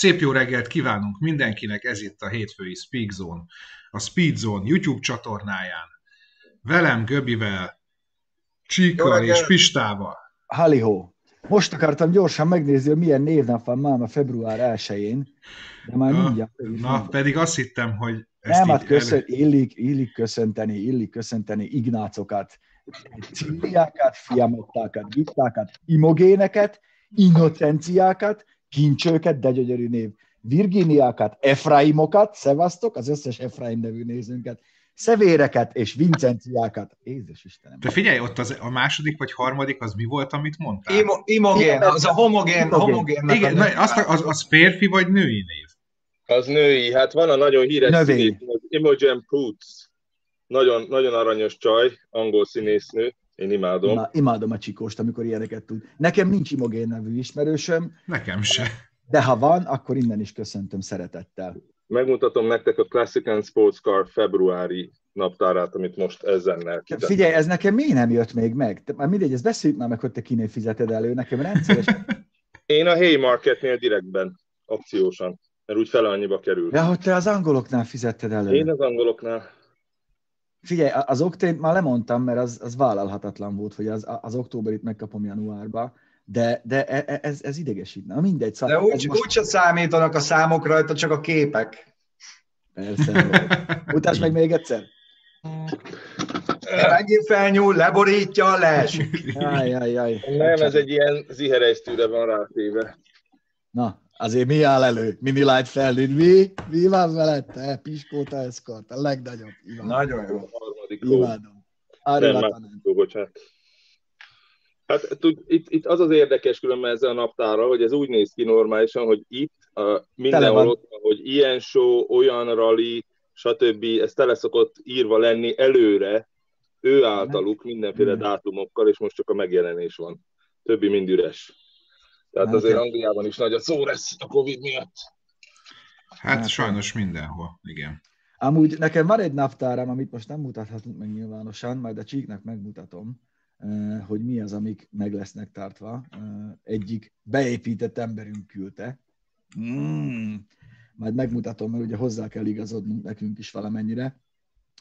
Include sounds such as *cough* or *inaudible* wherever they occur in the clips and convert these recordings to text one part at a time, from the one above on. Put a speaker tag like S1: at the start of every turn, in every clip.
S1: Szép jó reggelt kívánunk mindenkinek, ez itt a hétfői Speak Zone, a Speed Zone YouTube csatornáján. Velem, Göbivel, Csíkkal és Pistával.
S2: Halihó! Most akartam gyorsan megnézni, hogy milyen névnap van már a február 1-én, de már
S1: Na,
S2: mindjárt.
S1: na
S2: mondom.
S1: pedig azt hittem, hogy ezt
S2: Nem, hát köszön, illik, illik köszönteni, illik köszönteni Ignácokat, Cilliákat, Fiamottákat, Gittákat, Imogéneket, Innocenciákat, Kincsőket, de gyönyörű név, Virginiákat, Efraimokat, szevasztok, az összes Efraim nevű nézőnket, Szevéreket és Vincenciákat. Jézus Istenem.
S1: De figyelj, ott az, a második vagy harmadik, az mi volt, amit mondtál?
S3: Imo, imogén, az a homogén, homogén.
S1: Igen, na, azt, az, az férfi vagy női név?
S4: Az női, hát van a nagyon híres
S2: Növény.
S4: színész, Imogen Poots. Nagyon, nagyon aranyos csaj, angol színésznő, én imádom.
S2: Ima- Imádom a csikóst, amikor ilyeneket tud. Nekem nincs Imogén nevű ismerősöm,
S1: Nekem se.
S2: de ha van, akkor innen is köszöntöm szeretettel.
S4: Megmutatom nektek a Classic and Sports Car februári naptárát, amit most ezennel kitettem.
S2: Figyelj, ez nekem miért nem jött még meg? Te, már mindegy, ezt beszéljük már meg, hogy te kinél fizeted elő. Nekem rendszeres. *laughs*
S4: Én a Haymarketnél direktben, akciósan, mert úgy fele annyiba kerül.
S2: Ja, hogy te az angoloknál fizetted elő.
S4: Én az angoloknál.
S2: Figyelj, az oktént már lemondtam, mert az, az vállalhatatlan volt, hogy az, az októberit megkapom januárba, de, de e- e- ez, ez idegesít. Na mindegy,
S3: De
S2: szóval ez
S3: úgy,
S2: most
S3: úgyse számítanak a számok rajta, csak a képek.
S2: persze. *laughs* Utás meg még egyszer.
S3: Megint felnyúl, leborítja, leesik.
S2: Jaj, jaj, jaj.
S4: Nem, ez egy ilyen ziherejsztűre van rátéve.
S2: Na, azért mi áll elő? Mini light felnőtt. Mi? Mi van veled? Te, Piskóta Escort, a legnagyobb. Imádom.
S3: Nagyon jó.
S4: A harmadik.
S2: Imádom.
S4: Nem, bocsánat. Hát tud, itt, itt az az érdekes különben ezzel a naptárral, hogy ez úgy néz ki normálisan, hogy itt a, mindenhol ott hogy ilyen show, olyan rally, stb. Ez tele szokott írva lenni előre, ő általuk mindenféle dátumokkal, és most csak a megjelenés van. Többi mind üres. Tehát
S2: Hát,
S4: azért. Angliában is nagy a szó lesz a Covid miatt.
S1: Hát
S2: Hát,
S1: sajnos mindenhol, igen.
S2: Amúgy nekem van egy naptáram, amit most nem mutathatunk meg nyilvánosan, majd a csíknak megmutatom, hogy mi az, amik meg lesznek tartva. Egyik beépített emberünk küldte. Mm. Majd megmutatom, mert ugye hozzá kell igazodnunk nekünk is valamennyire.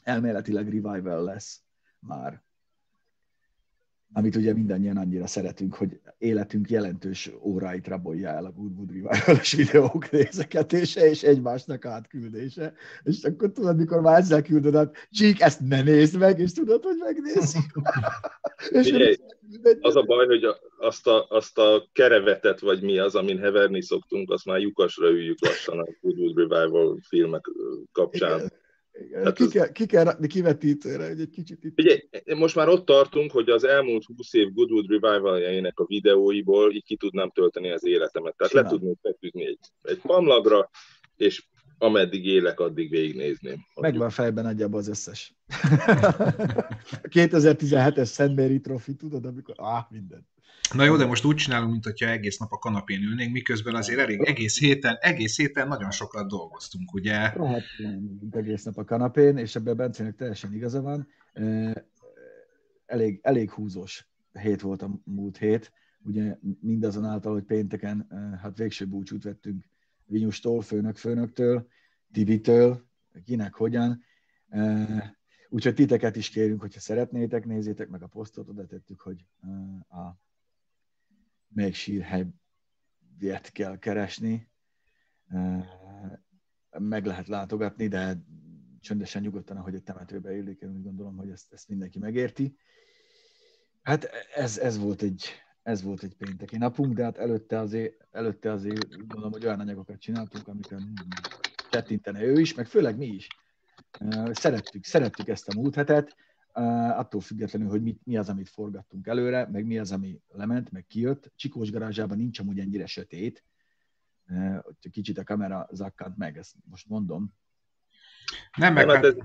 S2: Elméletileg revival lesz már. Amit ugye mindannyian annyira szeretünk, hogy életünk jelentős óráit rabolja el a Goodwood Revival-os videók nézegetése és egymásnak átküldése. És akkor tudod, mikor már ezzel küldöd, át, csík, ezt ne nézd meg, és tudod, hogy megnézzük. *laughs* és
S4: Figyelj, Az a baj, hogy a, azt, a, azt a kerevetet, vagy mi az, amin heverni szoktunk, azt már lyukasra üljük lassan a Goodwood Revival filmek kapcsán.
S2: Igen. Igen.
S4: Hát
S2: Ki,
S4: az-
S2: kell, ki kell rakni kivetítőre, hogy egy kicsit itt...
S4: Ugye, most már ott tartunk, hogy az elmúlt 20 év Goodwood Revival-jainek a videóiból így ki tudnám tölteni az életemet. Tehát le
S2: Simán.
S4: tudnék feküdni egy, egy pamlagra, és ameddig élek, addig végignézném.
S2: Megvan fejben nagyjából az összes. 2017-es Szent Mary Trophy, tudod, amikor... Ah, minden.
S1: Na jó, de most úgy csinálunk, mint hogyha egész nap a kanapén ülnénk, miközben azért elég egész héten, egész héten nagyon sokat dolgoztunk, ugye?
S2: Mint egész nap a kanapén, és ebben Bencének teljesen igaza van. Elég, elég húzós hét volt a múlt hét, ugye mindazonáltal, hogy pénteken hát végső búcsút vettünk Vinyustól, főnök főnöktől, Tibitől, kinek hogyan. Úgyhogy titeket is kérünk, hogyha szeretnétek, nézzétek meg a posztot, oda tettük, hogy a még sírhelyet kell keresni. Meg lehet látogatni, de csöndesen nyugodtan, ahogy egy temetőbe illik, én úgy gondolom, hogy ezt, ezt mindenki megérti. Hát ez, ez, volt egy, ez volt egy pénteki napunk, de hát előtte azért, előtte azért gondolom, hogy olyan anyagokat csináltunk, amiken tettintene ő is, meg főleg mi is. Szerettük, szerettük ezt a múlt hetet, attól függetlenül, hogy mit, mi az, amit forgattunk előre, meg mi az, ami lement, meg kijött. Csikós garázsában nincs amúgy ennyire sötét, hogy kicsit a kamera zakkant meg, ezt most mondom.
S1: Nem, meg
S4: hát
S1: hát,
S4: ez,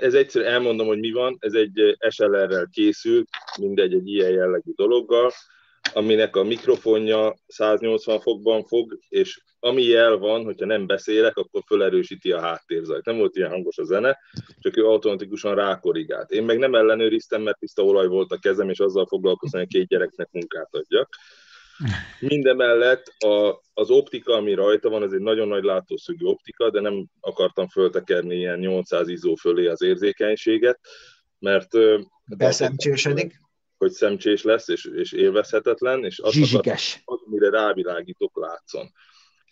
S4: ez egyszerű, elmondom, hogy mi van. Ez egy SLR-rel készült, mindegy, egy ilyen jellegű dologgal, aminek a mikrofonja 180 fokban fog, és ami jel van, hogyha nem beszélek, akkor felerősíti a háttérzajt. Nem volt ilyen hangos a zene, csak ő automatikusan rákorrigált. Én meg nem ellenőriztem, mert tiszta olaj volt a kezem, és azzal foglalkoztam, hogy két gyereknek munkát adjak. Mindemellett a, az optika, ami rajta van, ez egy nagyon nagy látószögű optika, de nem akartam föltekerni ilyen 800 izó fölé az érzékenységet, mert
S3: beszemcsésedik.
S4: Hogy szemcsés lesz, és, és élvezhetetlen, és azt
S2: Zsizsikes.
S4: az, amire rávilágítok, látszon.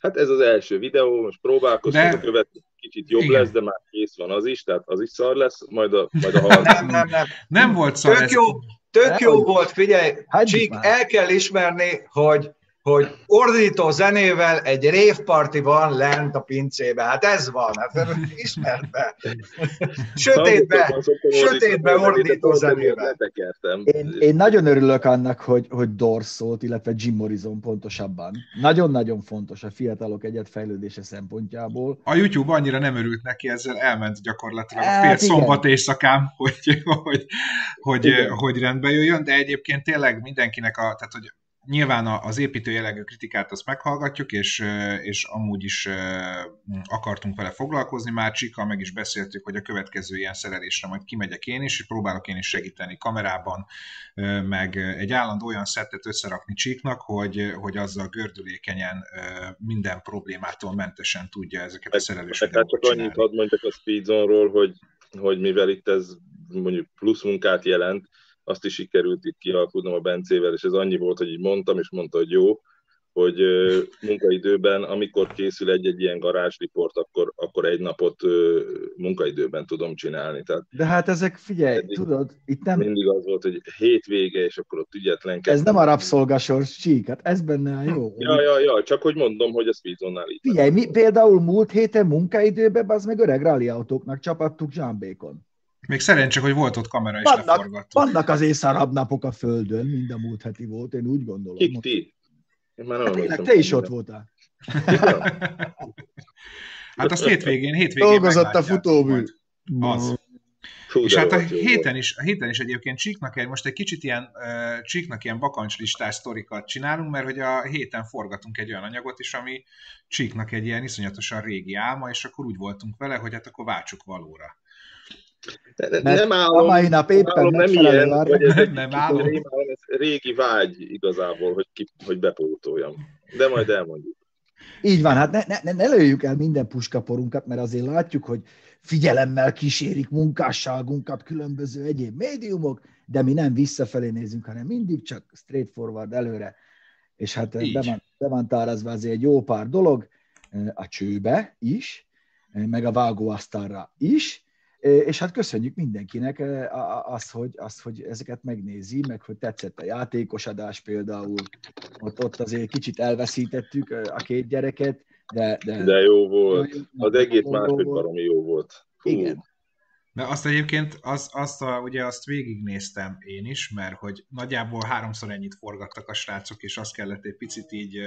S4: Hát ez az első videó, most próbálkoztunk, de... a következő kicsit jobb Igen. lesz, de már kész van az is, tehát az is szar lesz, majd a, majd a
S3: harmadik. Nem, nem, nem.
S1: Nem volt szar.
S3: Tök jó, tök jó volt, figyelj, Csík, el kell ismerni, hogy hogy ordító zenével egy révparti van lent a pincébe. Hát ez van, hát ismert be. Sötétbe, sötétbe ordító zenével.
S2: Én, én nagyon örülök annak, hogy, hogy Dors szólt, illetve Jim Morrison pontosabban. Nagyon-nagyon fontos a fiatalok egyet fejlődése szempontjából.
S1: A YouTube annyira nem örült neki, ezzel elment gyakorlatilag a hát fél hát, szombat éjszakám, hogy, hogy, hogy, hogy rendbe jöjjön, de egyébként tényleg mindenkinek a, tehát hogy nyilván az építő jellegű kritikát azt meghallgatjuk, és, és amúgy is akartunk vele foglalkozni. Már Csika meg is beszéltük, hogy a következő ilyen szerelésre majd kimegyek én is, és próbálok én is segíteni kamerában, meg egy állandó olyan szettet összerakni Csíknak, hogy, hogy azzal gördülékenyen minden problémától mentesen tudja ezeket a szerelés
S4: Hát csak annyit hadd mondjak a Speedzone-ról, hogy, hogy mivel itt ez mondjuk plusz munkát jelent, azt is sikerült itt kialkudnom a Bencével, és ez annyi volt, hogy így mondtam, és mondta, hogy jó, hogy munkaidőben, amikor készül egy-egy ilyen garázsriport, akkor, akkor egy napot munkaidőben tudom csinálni. Tehát
S2: De hát ezek, figyelj, eddig, tudod, itt nem...
S4: Mindig az volt, hogy hétvége, és akkor ott ügyetlen.
S2: Ez nem a rabszolgasors csík, hát ez benne a jó.
S4: Ja, ja, ja, csak hogy mondom, hogy a Speedzone-nál
S2: itt. Figyelj, mi például múlt héten munkaidőben, az meg öreg rally autóknak csapattuk Bacon.
S1: Még szerencsé, hogy volt ott kamera is
S2: vannak,
S1: leforgató.
S2: Vannak azért szarabb napok a Földön, mind a múlt heti volt, én úgy gondolom.
S4: Kik ti?
S2: Én már hát tényleg, te is ott voltál. *laughs*
S1: hát azt hétvégén, hétvégén
S2: Dolgozott a futómű.
S1: Az. Fú, és hát a héten, is, a héten is egyébként Csíknak egy, most egy kicsit ilyen, uh, Csíknak ilyen bakancslistás sztorikat csinálunk, mert hogy a héten forgatunk egy olyan anyagot is, ami Csíknak egy ilyen iszonyatosan régi álma, és akkor úgy voltunk vele, hogy hát akkor váltsuk valóra.
S2: De, de nem állom, a mai nap éppen állom, nem ilyen,
S4: vagy ez, nem állom. Ez régi vágy igazából, hogy, ki, hogy bepótoljam. De majd elmondjuk.
S2: Így van, hát ne, ne, ne lőjük el minden puskaporunkat, mert azért látjuk, hogy figyelemmel kísérik munkásságunkat különböző egyéb médiumok, de mi nem visszafelé nézünk, hanem mindig csak straightforward előre. És hát be van, be van tárazva azért egy jó pár dolog, a csőbe is, meg a vágóasztalra is, és hát köszönjük mindenkinek azt hogy, azt, hogy ezeket megnézi, meg hogy tetszett a játékosadás például. Ott, ott azért kicsit elveszítettük a két gyereket, de...
S4: De, de jó volt. Az egész máshogy baromi jó volt.
S2: Hú. Igen.
S1: De azt egyébként, az, azt a, ugye azt végignéztem én is, mert hogy nagyjából háromszor ennyit forgattak a srácok, és azt kellett egy picit így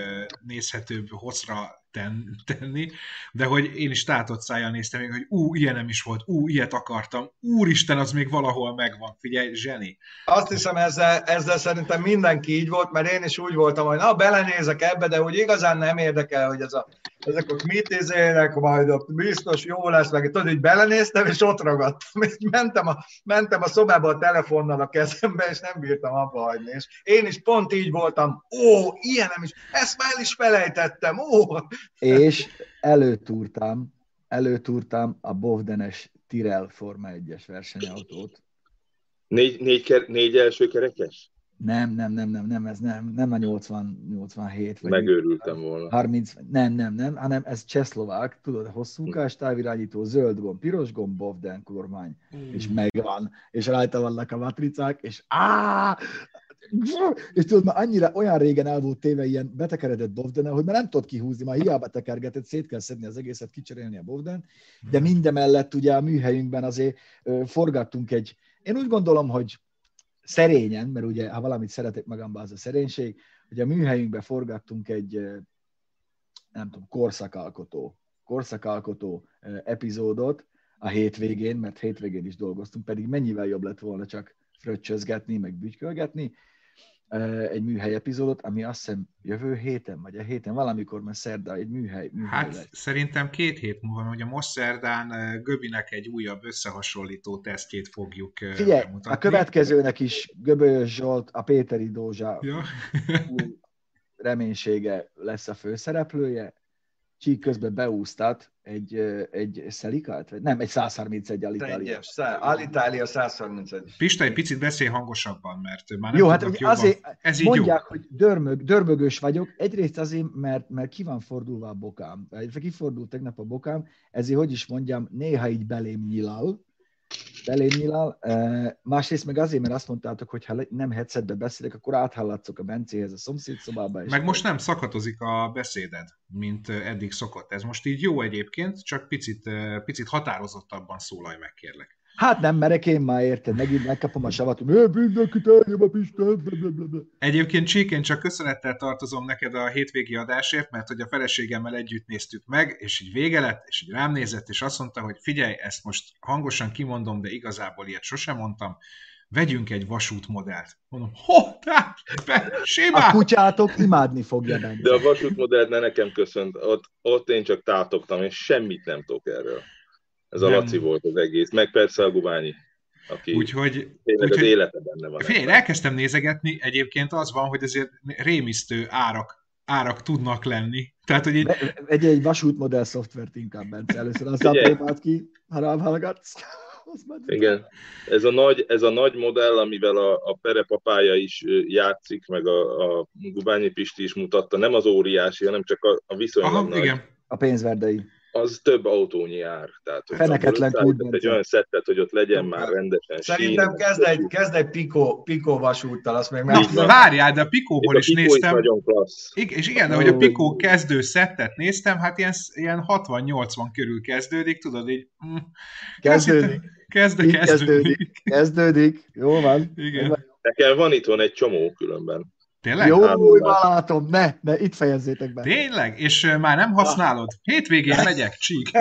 S1: nézhetőbb hosszra ten, tenni, de hogy én is tátott szájjal néztem még, hogy ú, ilyen nem is volt, ú, ilyet akartam, úristen, az még valahol megvan, figyelj, zseni.
S3: Azt hiszem, ezzel, ezzel szerintem mindenki így volt, mert én is úgy voltam, hogy na, belenézek ebbe, de úgy igazán nem érdekel, hogy ez a, ezek a mit izélnek, majd ott? Biztos jó lesz, meg tudod, hogy belenéztem, és ott ragadtam, és mentem a, mentem a szobába a telefonnal a kezembe, és nem bírtam abba hagyni, és én is pont így voltam, ó, ilyen nem is, ezt már is felejtettem, ó,
S2: és előtúrtam, előtúrtam a Bovdenes Tirel Forma 1-es versenyautót.
S4: Négy, négy, négy első kerekes?
S2: Nem, nem, nem, nem, nem, ez nem, nem a 80, 87.
S4: Vagy Megőrültem volna.
S2: 30, nem, nem, nem, hanem ez csehszlovák, tudod, hosszúkás távirányító, zöld gomb, piros gomb, Bovden kormány, mm. és megvan, és rajta vannak a matricák, és á, és tudod, már annyira olyan régen el volt téve ilyen betekeredett Bovden, hogy már nem tudod kihúzni, már hiába tekergetett, szét kell szedni az egészet, kicserélni a Bovden, de mindemellett ugye a műhelyünkben azért forgattunk egy, én úgy gondolom, hogy szerényen, mert ugye ha valamit szeretek magamban, az a szerénység, hogy a műhelyünkben forgattunk egy, nem tudom, korszakalkotó, korszakalkotó epizódot a hétvégén, mert hétvégén is dolgoztunk, pedig mennyivel jobb lett volna csak fröccsözgetni, meg bütykölgetni, egy műhely epizódot, ami azt hiszem jövő héten, vagy a héten, valamikor, mert szerda egy műhely, műhely
S1: Hát lesz. szerintem két hét múlva, ugye most szerdán Göbinek egy újabb összehasonlító tesztjét fogjuk
S2: Figyelj, mutatni. a következőnek is Göbölyös Zsolt, a Péteri Dózsa ja. reménysége lesz a főszereplője, Csík közben beúztat egy, egy szelikát, vagy nem, egy 131 Alitalia.
S3: Alitalia 131.
S1: Pista, egy picit beszél hangosabban, mert már nem
S2: Jó, hát jobban. azért Ez mondják, jó. hogy dörmög, dörmögös vagyok, egyrészt azért, mert, mert ki van fordulva a bokám, kifordult tegnap a bokám, ezért, hogy is mondjam, néha így belém nyilal, belém nyilal. Másrészt meg azért, mert azt mondtátok, hogy ha nem headsetbe beszélek, akkor áthallatszok a Bencéhez a szomszéd szobába.
S1: Meg most nem szakatozik a beszéded, mint eddig szokott. Ez most így jó egyébként, csak picit, picit határozottabban szólalj meg, kérlek.
S2: Hát nem merek én már, érted? Megint megkapom a savat, hogy mindenkit eljön a Pistán.
S1: Egyébként Csíkén csak köszönettel tartozom neked a hétvégi adásért, mert hogy a feleségemmel együtt néztük meg, és így vége lett, és így rám nézett, és azt mondta, hogy figyelj, ezt most hangosan kimondom, de igazából ilyet sosem mondtam, vegyünk egy vasútmodellt. Mondom, ho, te,
S2: simán! A kutyátok imádni fogja benne.
S4: De a vasútmodellt ne nekem köszönt, ott, ott én csak tátogtam, és semmit nem tudok erről. Ez a nem. Laci volt az egész, meg persze a Gubányi, aki
S1: úgyhogy,
S4: tényleg úgyhogy, az élete benne van.
S1: Figyelj, elkezdtem nézegetni, egyébként az van, hogy azért rémisztő árak árak tudnak lenni. Tehát, hogy így...
S2: Egy, egy vasútmodell szoftvert inkább, Bence. Először azt próbált ki, ha rám hallgatsz. *laughs*
S4: Igen, ez a nagy, ez a nagy modell, amivel a, a Pere papája is játszik, meg a, a Gubányi Pisti is mutatta, nem az óriási, hanem csak a, a viszonylag Aha, nagy. Igen.
S2: A pénzverdei
S4: az több autónyi ár. Tehát, hogy
S2: Feneketlen
S4: egy olyan szettet, hogy ott legyen már rendesen
S3: Szerintem sín, kezd egy, kezd egy Pico, Pico vasúttal, azt még meg...
S1: Várjál, de a Pico-ból is,
S4: is
S1: néztem.
S4: nagyon klassz.
S1: És igen, de hogy a Pico kezdő szettet néztem, hát ilyen, ilyen 60-80 körül kezdődik, tudod, így...
S2: Mm, kezdődik. *laughs*
S1: Kezdő, kezdődik.
S2: kezdődik. Kezdődik. Jó van.
S1: Igen.
S4: Nekem van itthon egy csomó különben.
S2: Tényleg? Jó, új látom, ne, ne, itt fejezzétek be.
S1: Tényleg? És már nem használod? Hétvégén megyek, csík.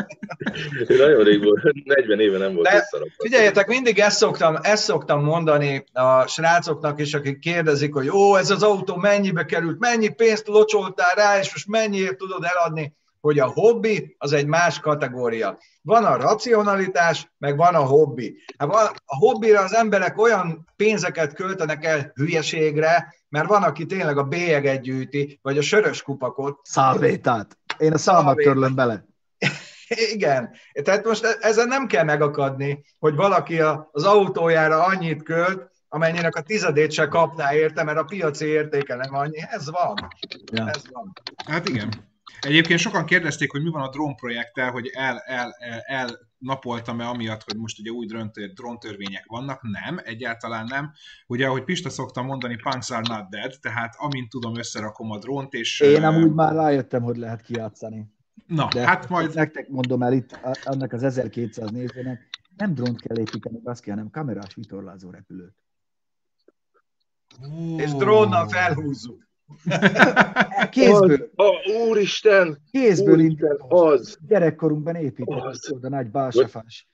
S1: *laughs*
S4: Nagyon rég volt, 40 éve nem volt
S3: összerakva. Figyeljetek, mindig ezt szoktam, ezt szoktam mondani a srácoknak is, akik kérdezik, hogy ó, ez az autó mennyibe került, mennyi pénzt locsoltál rá, és most mennyiért tudod eladni hogy a hobbi az egy más kategória. Van a racionalitás, meg van a hobbi. Hát van, a hobbira az emberek olyan pénzeket költenek el hülyeségre, mert van, aki tényleg a bélyeget gyűjti, vagy a sörös kupakot.
S2: Szalvétát. Én a szalmat törlöm bele. *laughs*
S3: Igen. Tehát most e- ezen nem kell megakadni, hogy valaki az autójára annyit költ, amennyinek a tizedét se kapná érte, mert a piaci értéke nem annyi. Ez van. Ja. Ez van.
S1: Hát igen. Egyébként sokan kérdezték, hogy mi van a drón projekttel, hogy el, el, el, el napoltam-e amiatt, hogy most ugye új dróntörvények vannak. Nem, egyáltalán nem. Ugye, ahogy Pista szokta mondani, punks are not dead, tehát amint tudom, összerakom a drónt, és...
S2: Én amúgy már rájöttem, hogy lehet kijátszani.
S1: Na, De hát majd...
S2: Nektek mondom el itt, annak az 1200 nézőnek, nem drónt kell építeni, azt kell, hanem kamerás vitorlázó repülőt.
S3: Oh. És drónnal felhúzzuk. *laughs*
S2: Kézből.
S4: Az, a, úristen!
S2: Kézből
S4: úristen, az.
S2: Gyerekkorunkban építettük oda nagy bálsafás.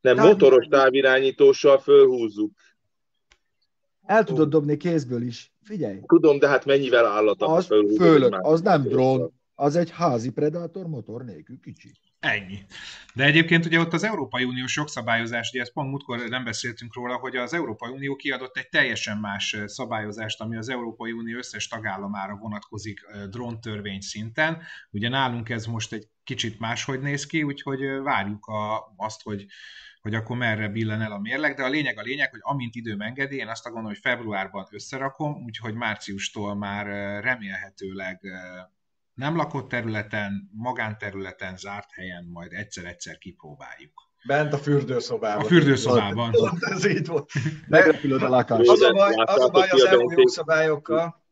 S4: Nem, motoros távirányítóssal fölhúzzuk.
S2: El tudod dobni kézből is. Figyelj.
S4: Tudom, de hát mennyivel állata
S2: az fölök, az nem drón, az egy házi predátor motor nélkül kicsi.
S1: Ennyi. De egyébként ugye ott az Európai Uniós jogszabályozás, ugye ezt pont múltkor nem beszéltünk róla, hogy az Európai Unió kiadott egy teljesen más szabályozást, ami az Európai Unió összes tagállamára vonatkozik dróntörvény szinten. Ugye nálunk ez most egy kicsit máshogy néz ki, úgyhogy várjuk a, azt, hogy hogy akkor merre billen el a mérleg, de a lényeg a lényeg, hogy amint időm engedi, én azt gondolom, hogy februárban összerakom, úgyhogy márciustól már remélhetőleg nem lakott területen, magánterületen, zárt helyen majd egyszer-egyszer kipróbáljuk.
S3: Bent a fürdőszobában.
S1: A fürdőszobában. *laughs*
S3: Ez így volt.
S2: Megrepülöd a lakás.
S3: Az a baj, az, a baj az EU jogszabályokkal.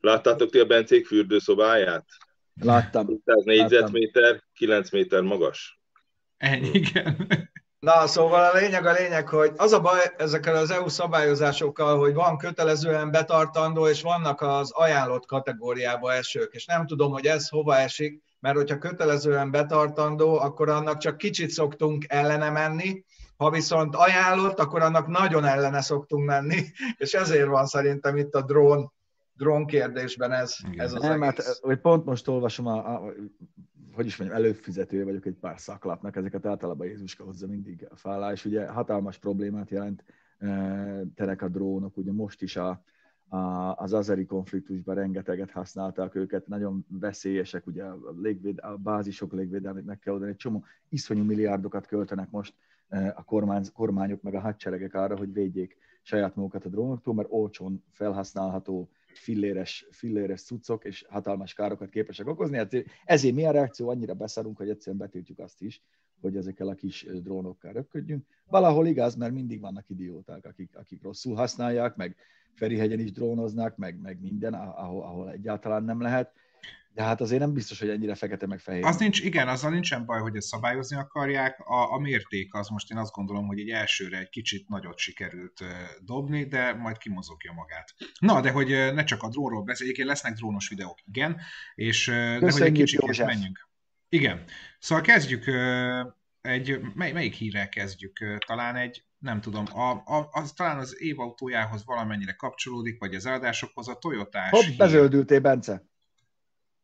S4: Láttátok ti a Bencék fürdőszobáját?
S2: Láttam.
S4: 100 négyzetméter, 9 méter magas.
S1: Ennyi, igen.
S3: Na, szóval a lényeg a lényeg, hogy az a baj ezekkel az EU szabályozásokkal, hogy van kötelezően betartandó, és vannak az ajánlott kategóriába esők, és nem tudom, hogy ez hova esik, mert hogyha kötelezően betartandó, akkor annak csak kicsit szoktunk ellene menni, ha viszont ajánlott, akkor annak nagyon ellene szoktunk menni, *laughs* és ezért van szerintem itt a drón, drón kérdésben ez, ez az
S2: Nem, egész. hát, hogy pont most olvasom a, a hogy is mondjam, előfizetője vagyok egy pár szaklapnak, ezeket általában Jézuska hozza mindig a fállá, és ugye hatalmas problémát jelent terek a drónok, ugye most is a, az azeri konfliktusban rengeteget használták őket, nagyon veszélyesek, ugye a, légvéd, a bázisok légvédelmét meg kell oldani, egy csomó iszonyú milliárdokat költenek most a kormány, kormányok meg a hadseregek arra, hogy védjék saját magukat a drónoktól, mert olcsón felhasználható filléres, filléres cuccok és hatalmas károkat képesek okozni. Hát ezért mi a reakció? Annyira beszarunk, hogy egyszerűen betiltjuk azt is, hogy ezekkel a kis drónokkal röpködjünk. Valahol igaz, mert mindig vannak idióták, akik, akik rosszul használják, meg Ferihegyen is drónoznak, meg, meg minden, ahol, ahol egyáltalán nem lehet. De hát azért nem biztos, hogy ennyire fekete meg fehér.
S1: Az nincs, igen, azzal nincsen baj, hogy ezt szabályozni akarják. A, a mérték az most én azt gondolom, hogy egy elsőre egy kicsit nagyot sikerült dobni, de majd kimozogja magát. Na, de hogy ne csak a drónról beszéljük, lesznek drónos videók, igen, és Köszönjük, de hogy egy kicsit menjünk. Igen. Szóval kezdjük egy, mely, melyik hírrel kezdjük? Talán egy, nem tudom, a, a, az talán az év autójához valamennyire kapcsolódik, vagy az áldásokhoz a Toyotás
S2: Hopp, bezöldültél, Bence.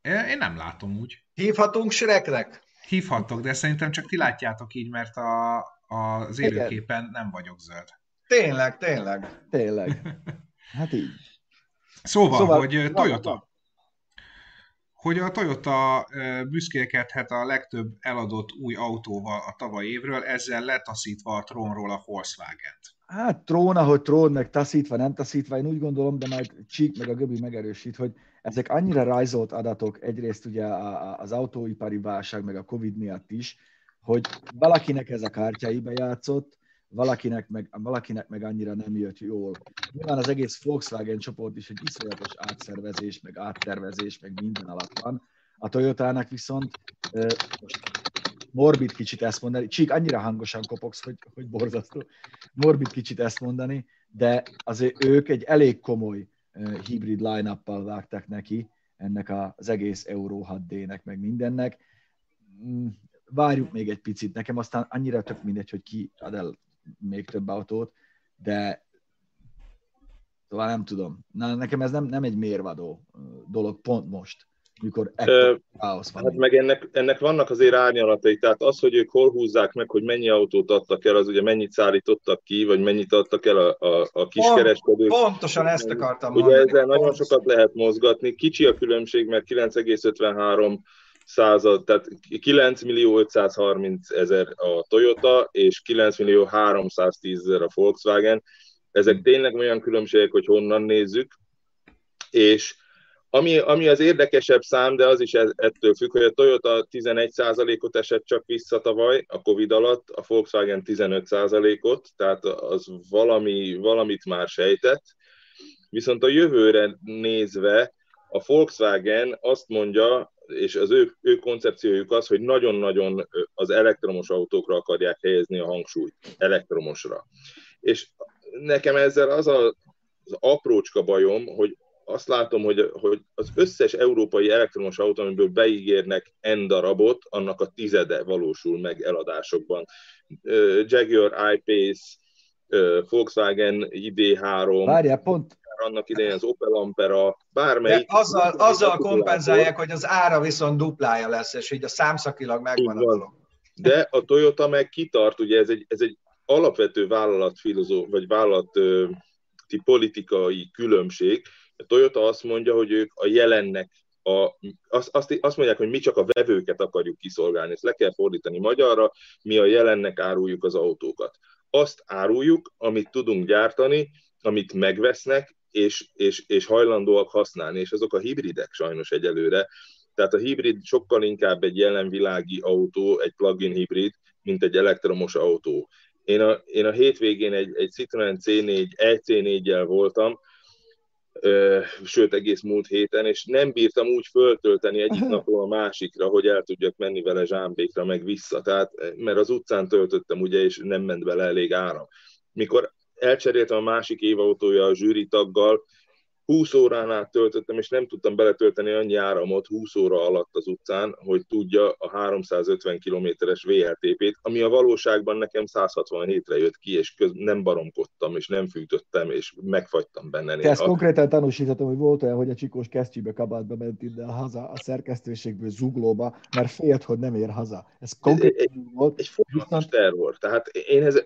S1: Én nem látom úgy.
S3: Hívhatunk Shreknek?
S1: Hívhatok, de szerintem csak ti látjátok így, mert a, az élőképen Igen. nem vagyok zöld.
S3: Tényleg, tényleg.
S2: Tényleg. *laughs* Hát így.
S1: Szóval, szóval hogy Toyota. Na, hogy a Toyota büszkélkedhet a legtöbb eladott új autóval a tavaly évről, ezzel letaszítva a trónról a Volkswagen-t.
S2: Hát trón, ahogy trón, meg taszítva, nem taszítva, én úgy gondolom, de majd Csík meg a Göbi megerősít, hogy ezek annyira rajzolt adatok, egyrészt ugye az autóipari válság, meg a Covid miatt is, hogy valakinek ez a kártyáibe játszott, valakinek meg, valakinek meg annyira nem jött jól. Nyilván az egész Volkswagen csoport is egy iszonyatos átszervezés, meg áttervezés, meg minden alatt van. A Toyotának viszont most morbid kicsit ezt mondani, Csík, annyira hangosan kopogsz, hogy, hogy borzasztó, morbid kicsit ezt mondani, de azért ők egy elég komoly hibrid line vágtak neki, ennek az egész Euro 6D-nek, meg mindennek. Mm, várjuk még egy picit, nekem aztán annyira tök mindegy, hogy ki ad el még több autót, de szóval nem tudom. Na, nekem ez nem, nem egy mérvadó dolog pont most, mikor
S4: káosz van. Hát meg ennek, ennek vannak azért árnyalatai, tehát az, hogy ők hol húzzák meg, hogy mennyi autót adtak el, az ugye mennyit szállítottak ki, vagy mennyit adtak el a, a, a kiskereskedők.
S3: Pont, pontosan ezt akartam
S4: ugye mondani. Ugye ezzel nagyon sokat lehet mozgatni. Kicsi a különbség, mert 9,53 század, tehát 9 millió 530 ezer a Toyota, és 9 millió 310 ezer a Volkswagen. Ezek tényleg olyan különbségek, hogy honnan nézzük, és ami, ami az érdekesebb szám, de az is e, ettől függ, hogy a Toyota 11%-ot esett csak vissza tavaly a Covid alatt, a Volkswagen 15%-ot, tehát az valami, valamit már sejtett. Viszont a jövőre nézve a Volkswagen azt mondja, és az ő, ő koncepciójuk az, hogy nagyon-nagyon az elektromos autókra akarják helyezni a hangsúlyt, elektromosra. És nekem ezzel az a, az aprócska bajom, hogy azt látom, hogy, hogy az összes európai elektromos autó, amiből beígérnek N darabot, annak a tizede valósul meg eladásokban. Jaguar I-Pace, Volkswagen ID3.
S2: Várjál, pont,
S4: annak idején az Opel Ampera, bármelyik.
S3: De azzal, azzal kompenzálják, hogy az ára viszont duplája lesz, és így a számszakilag megvan a dolog.
S4: De a Toyota meg kitart, ugye ez egy, ez egy alapvető vállalatfilozó, vagy vállalati politikai különbség. A Toyota azt mondja, hogy ők a jelennek a, azt, azt, azt mondják, hogy mi csak a vevőket akarjuk kiszolgálni, ezt le kell fordítani magyarra, mi a jelennek áruljuk az autókat. Azt áruljuk, amit tudunk gyártani, amit megvesznek, és, és, és hajlandóak használni, és azok a hibridek sajnos egyelőre. Tehát a hibrid sokkal inkább egy jelenvilági autó, egy plug-in hibrid, mint egy elektromos autó. Én a, én a hétvégén egy, egy Citroen C4, EC4-jel voltam, sőt egész múlt héten, és nem bírtam úgy föltölteni egyik *laughs* napról a másikra, hogy el tudjak menni vele zsámbékra, meg vissza. Tehát, mert az utcán töltöttem, ugye, és nem ment bele elég áram. Mikor elcseréltem a másik évautója a zsűri taggal, 20 órán át töltöttem, és nem tudtam beletölteni annyi áramot 20 óra alatt az utcán, hogy tudja a 350 kilométeres VLTP-t, ami a valóságban nekem 167-re jött ki, és köz, nem baromkodtam, és nem fűtöttem, és megfagytam benne.
S2: Te ezt konkrétan tanúsíthatom, hogy volt olyan, hogy a csikós kesztyűbe kabátba ment ide haza a szerkesztőségből zuglóba, mert félt, hogy nem ér haza. Ez konkrétan
S4: egy, volt. Egy folyamatos viszont... terror. Tehát én, ez,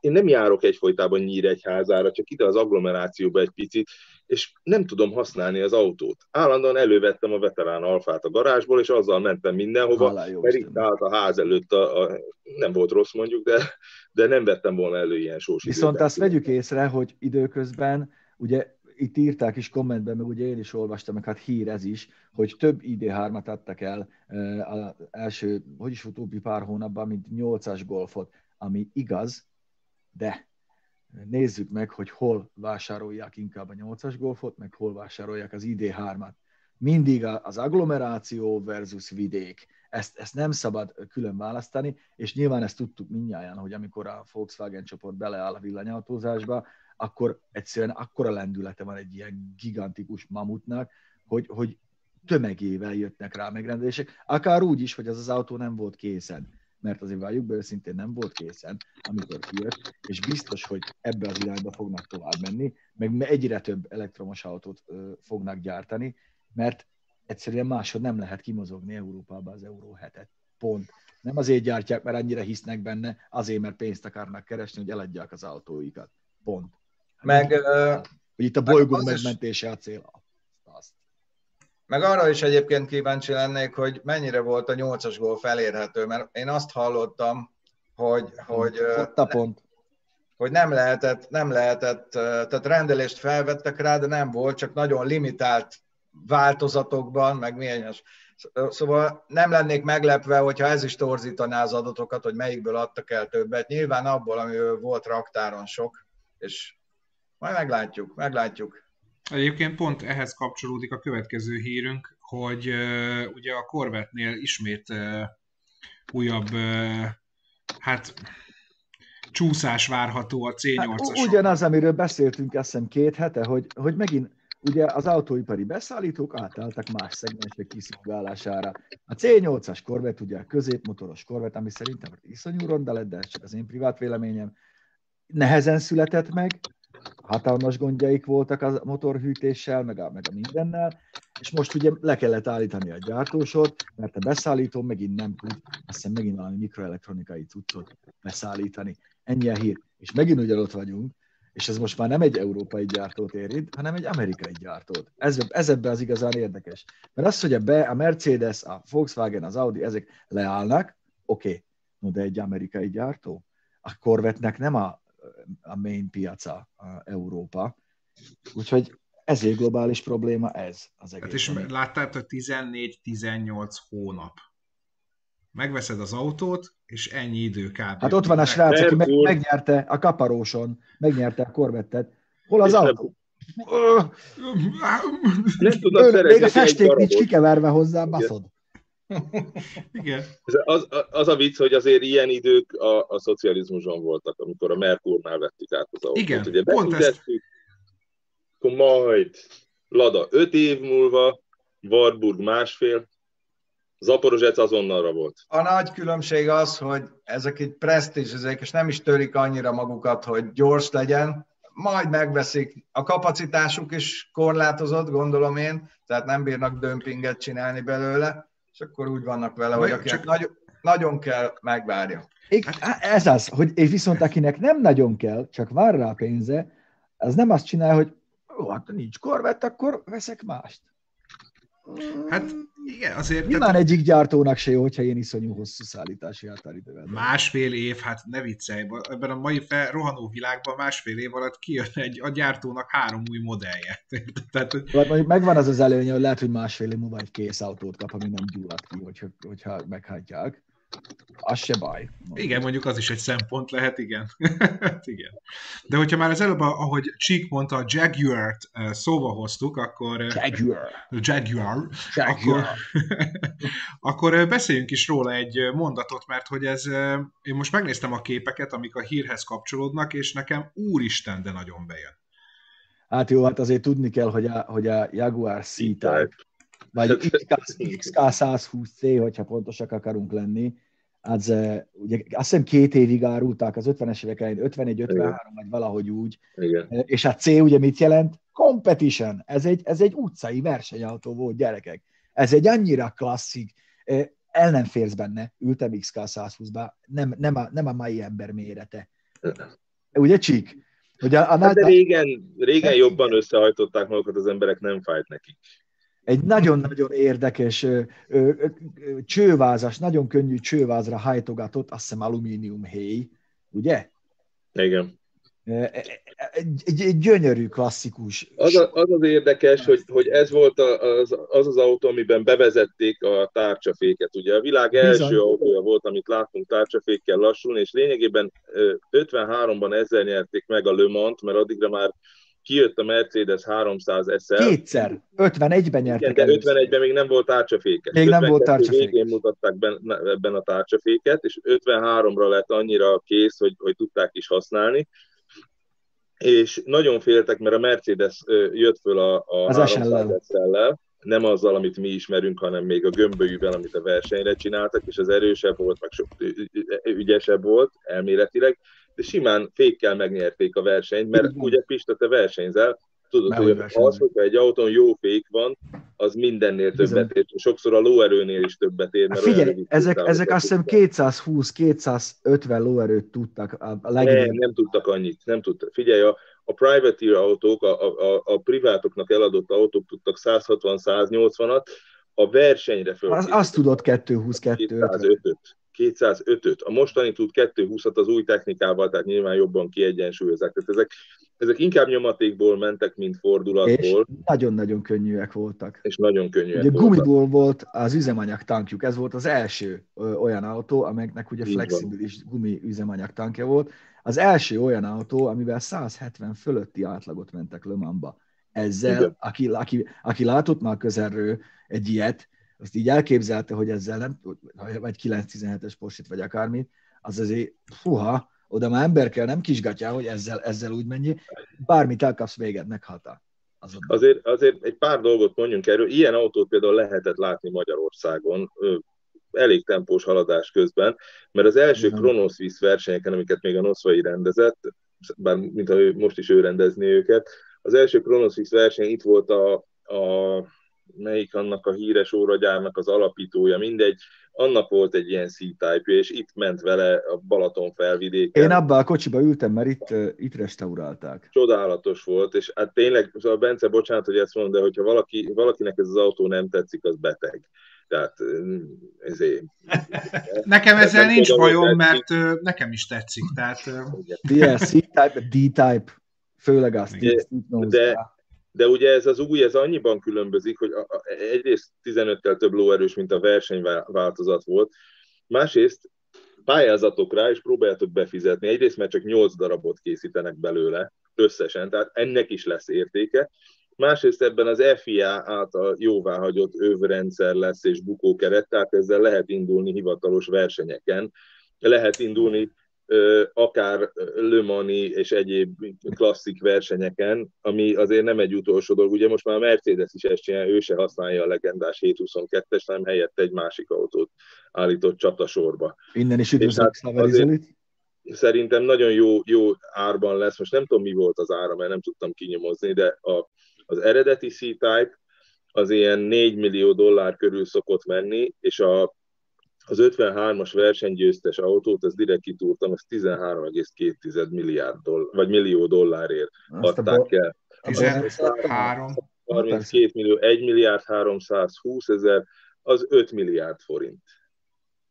S4: én nem járok egyfolytában Nyíregyházára, csak ide az agglomerációba egy picit, és nem tudom használni az autót. Állandóan elővettem a veterán alfát a garázsból, és azzal mentem mindenhova, Hálá, mert itt állt a ház előtt, a, a, nem volt rossz mondjuk, de, de nem vettem volna elő ilyen sós
S2: Viszont azt vegyük észre, hogy időközben, ugye itt írták is kommentben, meg ugye én is olvastam, meg hát hír ez is, hogy több ID3-at adtak el az első, hogy is utóbbi pár hónapban, mint 8-as golfot, ami igaz, de nézzük meg, hogy hol vásárolják inkább a 8-as golfot, meg hol vásárolják az ID3-at. Mindig az agglomeráció versus vidék. Ezt, ezt nem szabad külön választani, és nyilván ezt tudtuk mindjárt, hogy amikor a Volkswagen csoport beleáll a villanyautózásba, akkor egyszerűen akkora lendülete van egy ilyen gigantikus mamutnak, hogy, hogy tömegével jöttnek rá megrendelések, akár úgy is, hogy az az autó nem volt készen mert azért valljuk be őszintén nem volt készen, amikor kijött, és biztos, hogy ebbe az irányba fognak tovább menni, meg egyre több elektromos autót ö, fognak gyártani, mert egyszerűen máshogy nem lehet kimozogni Európába az Euró 7-et. Pont. Nem azért gyártják, mert annyira hisznek benne, azért, mert pénzt akarnak keresni, hogy eladják az autóikat. Pont.
S3: Meg, uh,
S2: hogy itt a bolygó megmentése a cél.
S3: Meg arra is egyébként kíváncsi lennék, hogy mennyire volt a nyolcas gól felérhető, mert én azt hallottam, hogy, hogy,
S2: Ott a pont.
S3: hogy nem lehetett, nem lehetett, tehát rendelést felvettek rá, de nem volt, csak nagyon limitált változatokban, meg milyen Szóval nem lennék meglepve, hogyha ez is torzítaná az adatokat, hogy melyikből adtak el többet. Nyilván abból, amiből volt raktáron sok, és majd meglátjuk, meglátjuk.
S1: Egyébként pont ehhez kapcsolódik a következő hírünk, hogy uh, ugye a Corvette-nél ismét uh, újabb, uh, hát csúszás várható a C8-ason.
S2: Hát, ugyanaz, amiről beszéltünk azt hiszem két hete, hogy, hogy megint ugye az autóipari beszállítók átálltak más szegmensek kiszolgálására. A C8-as Corvette, ugye a középmotoros Corvette, ami szerintem iszonyú ronda lett, de ez csak az én privát véleményem, nehezen született meg, hatalmas gondjaik voltak a motorhűtéssel, meg a, meg a mindennel, és most ugye le kellett állítani a gyártósort, mert a beszállító megint nem tud, azt hiszem megint valami mikroelektronikai cuccot beszállítani. Ennyi a hír. És megint ugyanott vagyunk, és ez most már nem egy európai gyártót érint, hanem egy amerikai gyártót. Ez, ez ebben az igazán érdekes. Mert az, hogy a, be, a Mercedes, a Volkswagen, az Audi, ezek leállnak, oké, okay. no de egy amerikai gyártó. A Corvette-nek nem a a main piaca a Európa. Úgyhogy ezért globális probléma ez az egész. Hát
S1: és láttál, hogy 14-18 hónap. Megveszed az autót, és ennyi idő kb.
S2: Hát ott van a srác, aki meg, megnyerte a kaparóson, megnyerte a korvettet. Hol az autó? Nem tudod Még a festék nincs kikeverve hozzá, baszod.
S1: Igen.
S4: Az, az a vicc, hogy azért ilyen idők a, a szocializmuson voltak, amikor a Merkurnál vettük át az autót.
S1: Igen, Ugye pont ezt...
S4: Akkor majd Lada öt év múlva, Warburg másfél, Zaporozsec azonnalra volt.
S3: A nagy különbség az, hogy ezek egy presztízsezék, és nem is törik annyira magukat, hogy gyors legyen, majd megveszik. A kapacitásuk is korlátozott, gondolom én, tehát nem bírnak dömpinget csinálni belőle, és akkor úgy vannak vele, hogy akinek csak... nagyon, nagyon kell, megvárja.
S2: Hát... Ez az, hogy és viszont akinek nem nagyon kell, csak vár rá a pénze, az nem azt csinál, hogy ó, hát nincs korvett, akkor veszek mást.
S1: Hát igen, azért...
S2: Nyilván tehát... egyik gyártónak se jó, hogyha ilyen iszonyú hosszú szállítási határidővel.
S1: Másfél év, hát ne viccelj, ebben a mai fel, rohanó világban másfél év alatt kijön egy, a gyártónak három új modellje. *laughs*
S2: tehát, hát mondjuk megvan az az előnye, hogy lehet, hogy másfél év múlva egy kész autót kap, ami nem gyullad ki, hogyha, hogyha meghagyják az se baj.
S1: Igen, mondjuk az is egy szempont lehet, igen. *laughs* igen. De hogyha már az előbb, ahogy Csík mondta, a Jaguar-t szóba hoztuk, akkor...
S2: Jaguar.
S1: Jaguar. Jaguar. Akkor, *laughs* akkor beszéljünk is róla egy mondatot, mert hogy ez... Én most megnéztem a képeket, amik a hírhez kapcsolódnak, és nekem úristen, de nagyon bejön.
S2: Hát jó, hát azért tudni kell, hogy a, hogy a Jaguar C-Type, vagy XK120C, hogyha pontosak akarunk lenni, az, ugye, azt hiszem két évig árulták az 50-es évek elején, 51-53, vagy valahogy úgy.
S4: Igen.
S2: És a C ugye mit jelent? Competition. Ez egy, ez egy utcai versenyautó volt, gyerekek. Ez egy annyira klasszik, el nem férsz benne, ültem XK120-ba, nem, nem, a, nem a mai ember mérete. Ugye, Csík?
S4: Hogy a, a, hát de régen, régen jobban összehajtották magukat az emberek, nem fájt nekik.
S2: Egy nagyon-nagyon érdekes ö, ö, ö, csővázas, nagyon könnyű csővázra hajtogatott, azt hiszem alumínium héj, ugye?
S4: Igen.
S2: Egy, egy, egy gyönyörű, klasszikus.
S4: Az, a, az az érdekes, hogy, hogy ez volt az, az az autó, amiben bevezették a tárcsaféket. Ugye a világ első Bizony. autója volt, amit láttunk tárcsafékkel lassulni, és lényegében 53-ban ezzel nyerték meg a Le Mans, mert addigra már kijött a Mercedes 300 SL.
S2: Kétszer, 51-ben nyertek
S4: Igen, de 51-ben még nem volt tárcsafékes.
S2: Még nem volt tárcsafékes.
S4: Végén mutatták ebben a tárcsaféket, és 53-ra lett annyira kész, hogy, hogy tudták is használni és nagyon féltek, mert a Mercedes jött föl a, a
S2: az SL-lel,
S4: nem azzal, amit mi ismerünk, hanem még a gömbölyűvel, amit a versenyre csináltak, és az erősebb volt, meg sok ügyesebb volt elméletileg, de simán fékkel megnyerték a versenyt, mert ugye Pista, te versenyzel, tudod, hogy az, hogyha egy autón jó fék van, az mindennél többet ér. Sokszor a lóerőnél is többet ér.
S2: Mert Figyelj, ezek, ezek azt hiszem 220-250 lóerőt tudtak a
S4: legjobb. Nem, nem tudtak annyit. Nem tudtak. Figyelj, a, a privateer autók, a, a, a privátoknak eladott autók tudtak 160-180-at, a versenyre föl.
S2: Az, azt tudott 220
S4: 205 205-öt. A mostani tud 220-at az új technikával, tehát nyilván jobban kiegyensúlyozzák. Tehát ezek, ezek inkább nyomatékból mentek, mint fordulatból.
S2: És nagyon-nagyon könnyűek voltak.
S4: És nagyon könnyűek
S2: ugye voltak. gumiból volt az üzemanyag tankjuk. Ez volt az első olyan autó, amelynek ugye flexibilis gumi üzemanyag tankja volt. Az első olyan autó, amivel 170 fölötti átlagot mentek Le Mans-ba. Ezzel, aki, aki, aki látott már közelről egy ilyet, azt így elképzelte, hogy ezzel nem, vagy 9-17-es posit, vagy akármi, az azért, fuha, oda már ember kell, nem kisgatja, hogy ezzel, ezzel úgy mennyi, bármit elkapsz véget, meghalta.
S4: Azért, azért egy pár dolgot mondjunk erről. Ilyen autót például lehetett látni Magyarországon, elég tempós haladás közben, mert az első Kronos Visz versenyeken, amiket még a Noszvai rendezett, bár mint ő, most is ő rendezni őket, az első Kronos Visz verseny itt volt a, a melyik annak a híres óragyárnak az alapítója, mindegy, annak volt egy ilyen C-type, és itt ment vele a Balaton felvidéken.
S2: Én abban a kocsiba ültem, mert itt, itt restaurálták.
S4: Csodálatos volt, és hát tényleg, szóval Bence, bocsánat, hogy ezt mondom, de hogyha valaki, valakinek ez az autó nem tetszik, az beteg. Tehát ezért... *laughs*
S1: Nekem ezzel nincs tudom, bajom, mert nekem is tetszik. Tehát...
S2: Igen, C-type, D-type, főleg azt.
S4: De, de, de ugye ez az új, ez annyiban különbözik, hogy egyrészt 15-tel több lóerős, mint a versenyváltozat volt, másrészt pályázatok rá, és próbáljátok befizetni. Egyrészt, mert csak 8 darabot készítenek belőle összesen, tehát ennek is lesz értéke. Másrészt ebben az FIA által jóváhagyott övrendszer lesz és bukókeret, tehát ezzel lehet indulni hivatalos versenyeken, lehet indulni akár lömani és egyéb klasszik versenyeken, ami azért nem egy utolsó dolog. Ugye most már a Mercedes is ezt csinálja, ő se használja a legendás 722-es, hanem helyett egy másik autót állított csatasorba.
S2: Innen is üdvözlök Szaverizelit.
S4: Szerintem nagyon jó, jó árban lesz. Most nem tudom, mi volt az ára, mert nem tudtam kinyomozni, de a, az eredeti C-Type az ilyen 4 millió dollár körül szokott menni, és a az 53-as versenygyőztes autót, ez direkt kitúrtam, ez 13,2 milliárd dollár, vagy millió dollárért Azt adták el.
S1: 13.
S4: 32 millió, 1 milliárd 320 ezer, az 5 milliárd forint.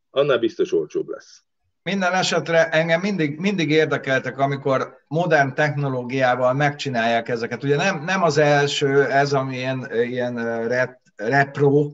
S4: Annál biztos olcsóbb lesz.
S3: Minden esetre engem mindig, mindig érdekeltek, amikor modern technológiával megcsinálják ezeket. Ugye nem, nem az első ez, ami ilyen, ilyen ret, repro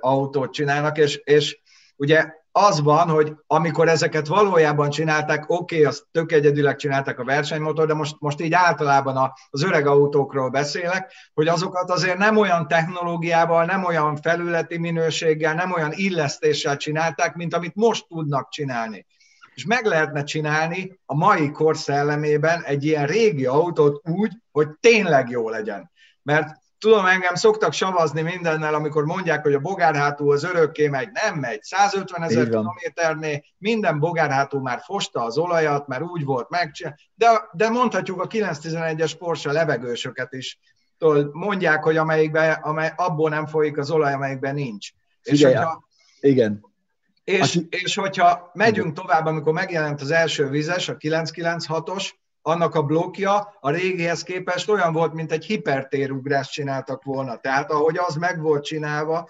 S3: autót csinálnak, és, és ugye az van, hogy amikor ezeket valójában csinálták, oké, okay, azt tök egyedülek csinálták a versenymotor, de most, most így általában az öreg autókról beszélek, hogy azokat azért nem olyan technológiával, nem olyan felületi minőséggel, nem olyan illesztéssel csinálták, mint amit most tudnak csinálni. És meg lehetne csinálni a mai kor szellemében egy ilyen régi autót úgy, hogy tényleg jó legyen. Mert tudom, engem szoktak savazni mindennel, amikor mondják, hogy a bogárhátú az örökké megy, nem megy. 150 ezer kilométernél minden bogárhátú már fosta az olajat, mert úgy volt meg, de, de mondhatjuk a 911-es Porsche levegősöket is. Mondják, hogy amelyikben, amely, abból nem folyik az olaj, amelyikben nincs.
S2: Figyelj, és hogyha, igen.
S3: És, Aki... és hogyha megyünk tovább, amikor megjelent az első vizes, a 996-os, annak a blokja a régihez képest olyan volt, mint egy hipertérugrást csináltak volna. Tehát ahogy az meg volt csinálva,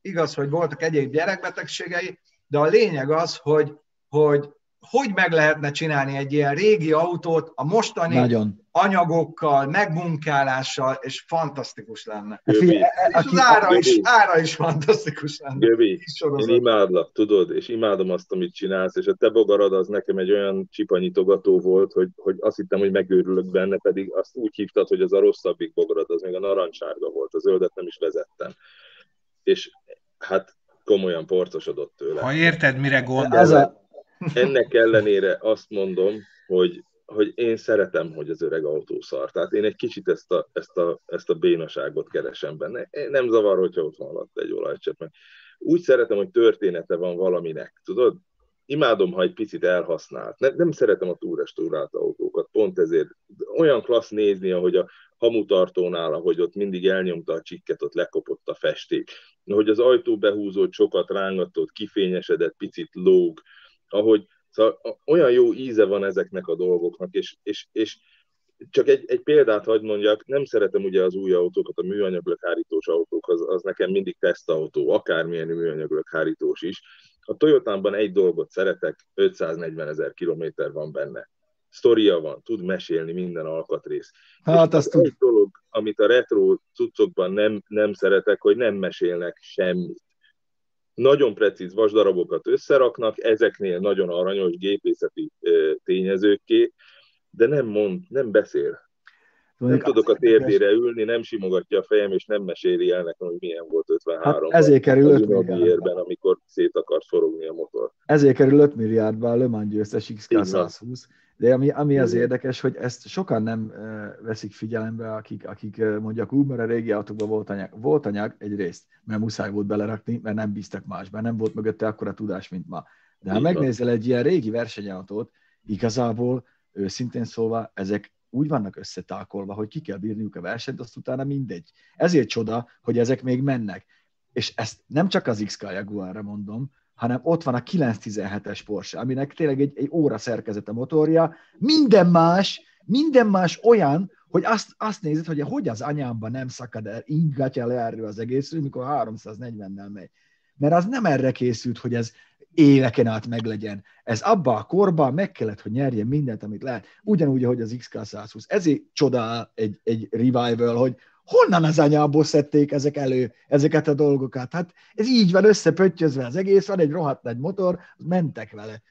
S3: igaz, hogy voltak egyéb gyerekbetegségei, de a lényeg az, hogy, hogy hogy meg lehetne csinálni egy ilyen régi autót a mostani Nagyon. anyagokkal, megmunkálással, és fantasztikus lenne. Göbi. És az ára is, ára is fantasztikus lenne.
S4: Göbi, én imádlak, tudod, és imádom azt, amit csinálsz, és a te bogarad az nekem egy olyan csipanyitogató volt, hogy, hogy azt hittem, hogy megőrülök benne, pedig azt úgy hívtad, hogy az a rosszabbik bogarad, az még a narancsárga volt, a zöldet nem is vezettem. És hát komolyan porcosodott tőle.
S1: Ha érted, mire gondolsz.
S4: Ennek ellenére azt mondom, hogy, hogy én szeretem, hogy az öreg autó szar. Tehát én egy kicsit ezt a, ezt a, ezt a bénaságot keresem benne. Nem zavar, hogyha ott van alatt egy olajcsepp. Meg úgy szeretem, hogy története van valaminek. Tudod, imádom, ha egy picit elhasznált. Nem, nem szeretem a túrestaurált autókat, pont ezért olyan klassz nézni, ahogy a hamutartónál, ahogy ott mindig elnyomta a csikket, ott lekopott a festék. Ahogy az ajtó behúzott, sokat rángatott, kifényesedett, picit lóg, ahogy szóval olyan jó íze van ezeknek a dolgoknak, és, és, és csak egy, egy példát hagy mondjak, nem szeretem ugye az új autókat, a műanyag lökhárítós autók, az, az nekem mindig tesztautó, akármilyen műanyag lökhárítós is. A Toyotában egy dolgot szeretek, 540 ezer kilométer van benne. Sztoria van, tud mesélni minden alkatrész. Hát azt tud. Egy dolog, amit a retro cuccokban nem, nem szeretek, hogy nem mesélnek semmit nagyon precíz vasdarabokat összeraknak, ezeknél nagyon aranyos gépészeti tényezőkké, de nem mond, nem beszél. Nem tudok a térdére ülni, nem simogatja a fejem, és nem meséli el nekem, hogy milyen volt 53
S2: hát ezért kerül 5 milliárdba.
S4: amikor szét akart forogni a motor.
S2: Ezért kerül 5 milliárdba a Le Mans győztes XK 120. De ami, ami az érdekes, hogy ezt sokan nem veszik figyelembe, akik, akik mondják úgy, mert a régi autókban volt anyag. Volt anyag egyrészt, mert muszáj volt belerakni, mert nem bíztak másban, nem volt mögötte akkora tudás, mint ma. De ha megnézel egy ilyen régi versenyautót, igazából őszintén szólva ezek úgy vannak összetákolva, hogy ki kell bírniuk a versenyt, azt utána mindegy. Ezért csoda, hogy ezek még mennek. És ezt nem csak az XK Jaguarra mondom, hanem ott van a 917-es Porsche, aminek tényleg egy, egy óra szerkezete motorja, minden más, minden más olyan, hogy azt, azt nézed, hogy hogy az anyámban nem szakad el, ingatja le erről az egészről, mikor 340-nel megy. Mert az nem erre készült, hogy ez éveken át meglegyen. Ez abba a korban meg kellett, hogy nyerjen mindent, amit lehet. Ugyanúgy, ahogy az XK120. Ezért csodál egy, egy revival, hogy honnan az anyából szedték ezek elő, ezeket a dolgokat? Hát ez így van összepöttyözve az egész, van egy rohadt nagy motor, mentek vele.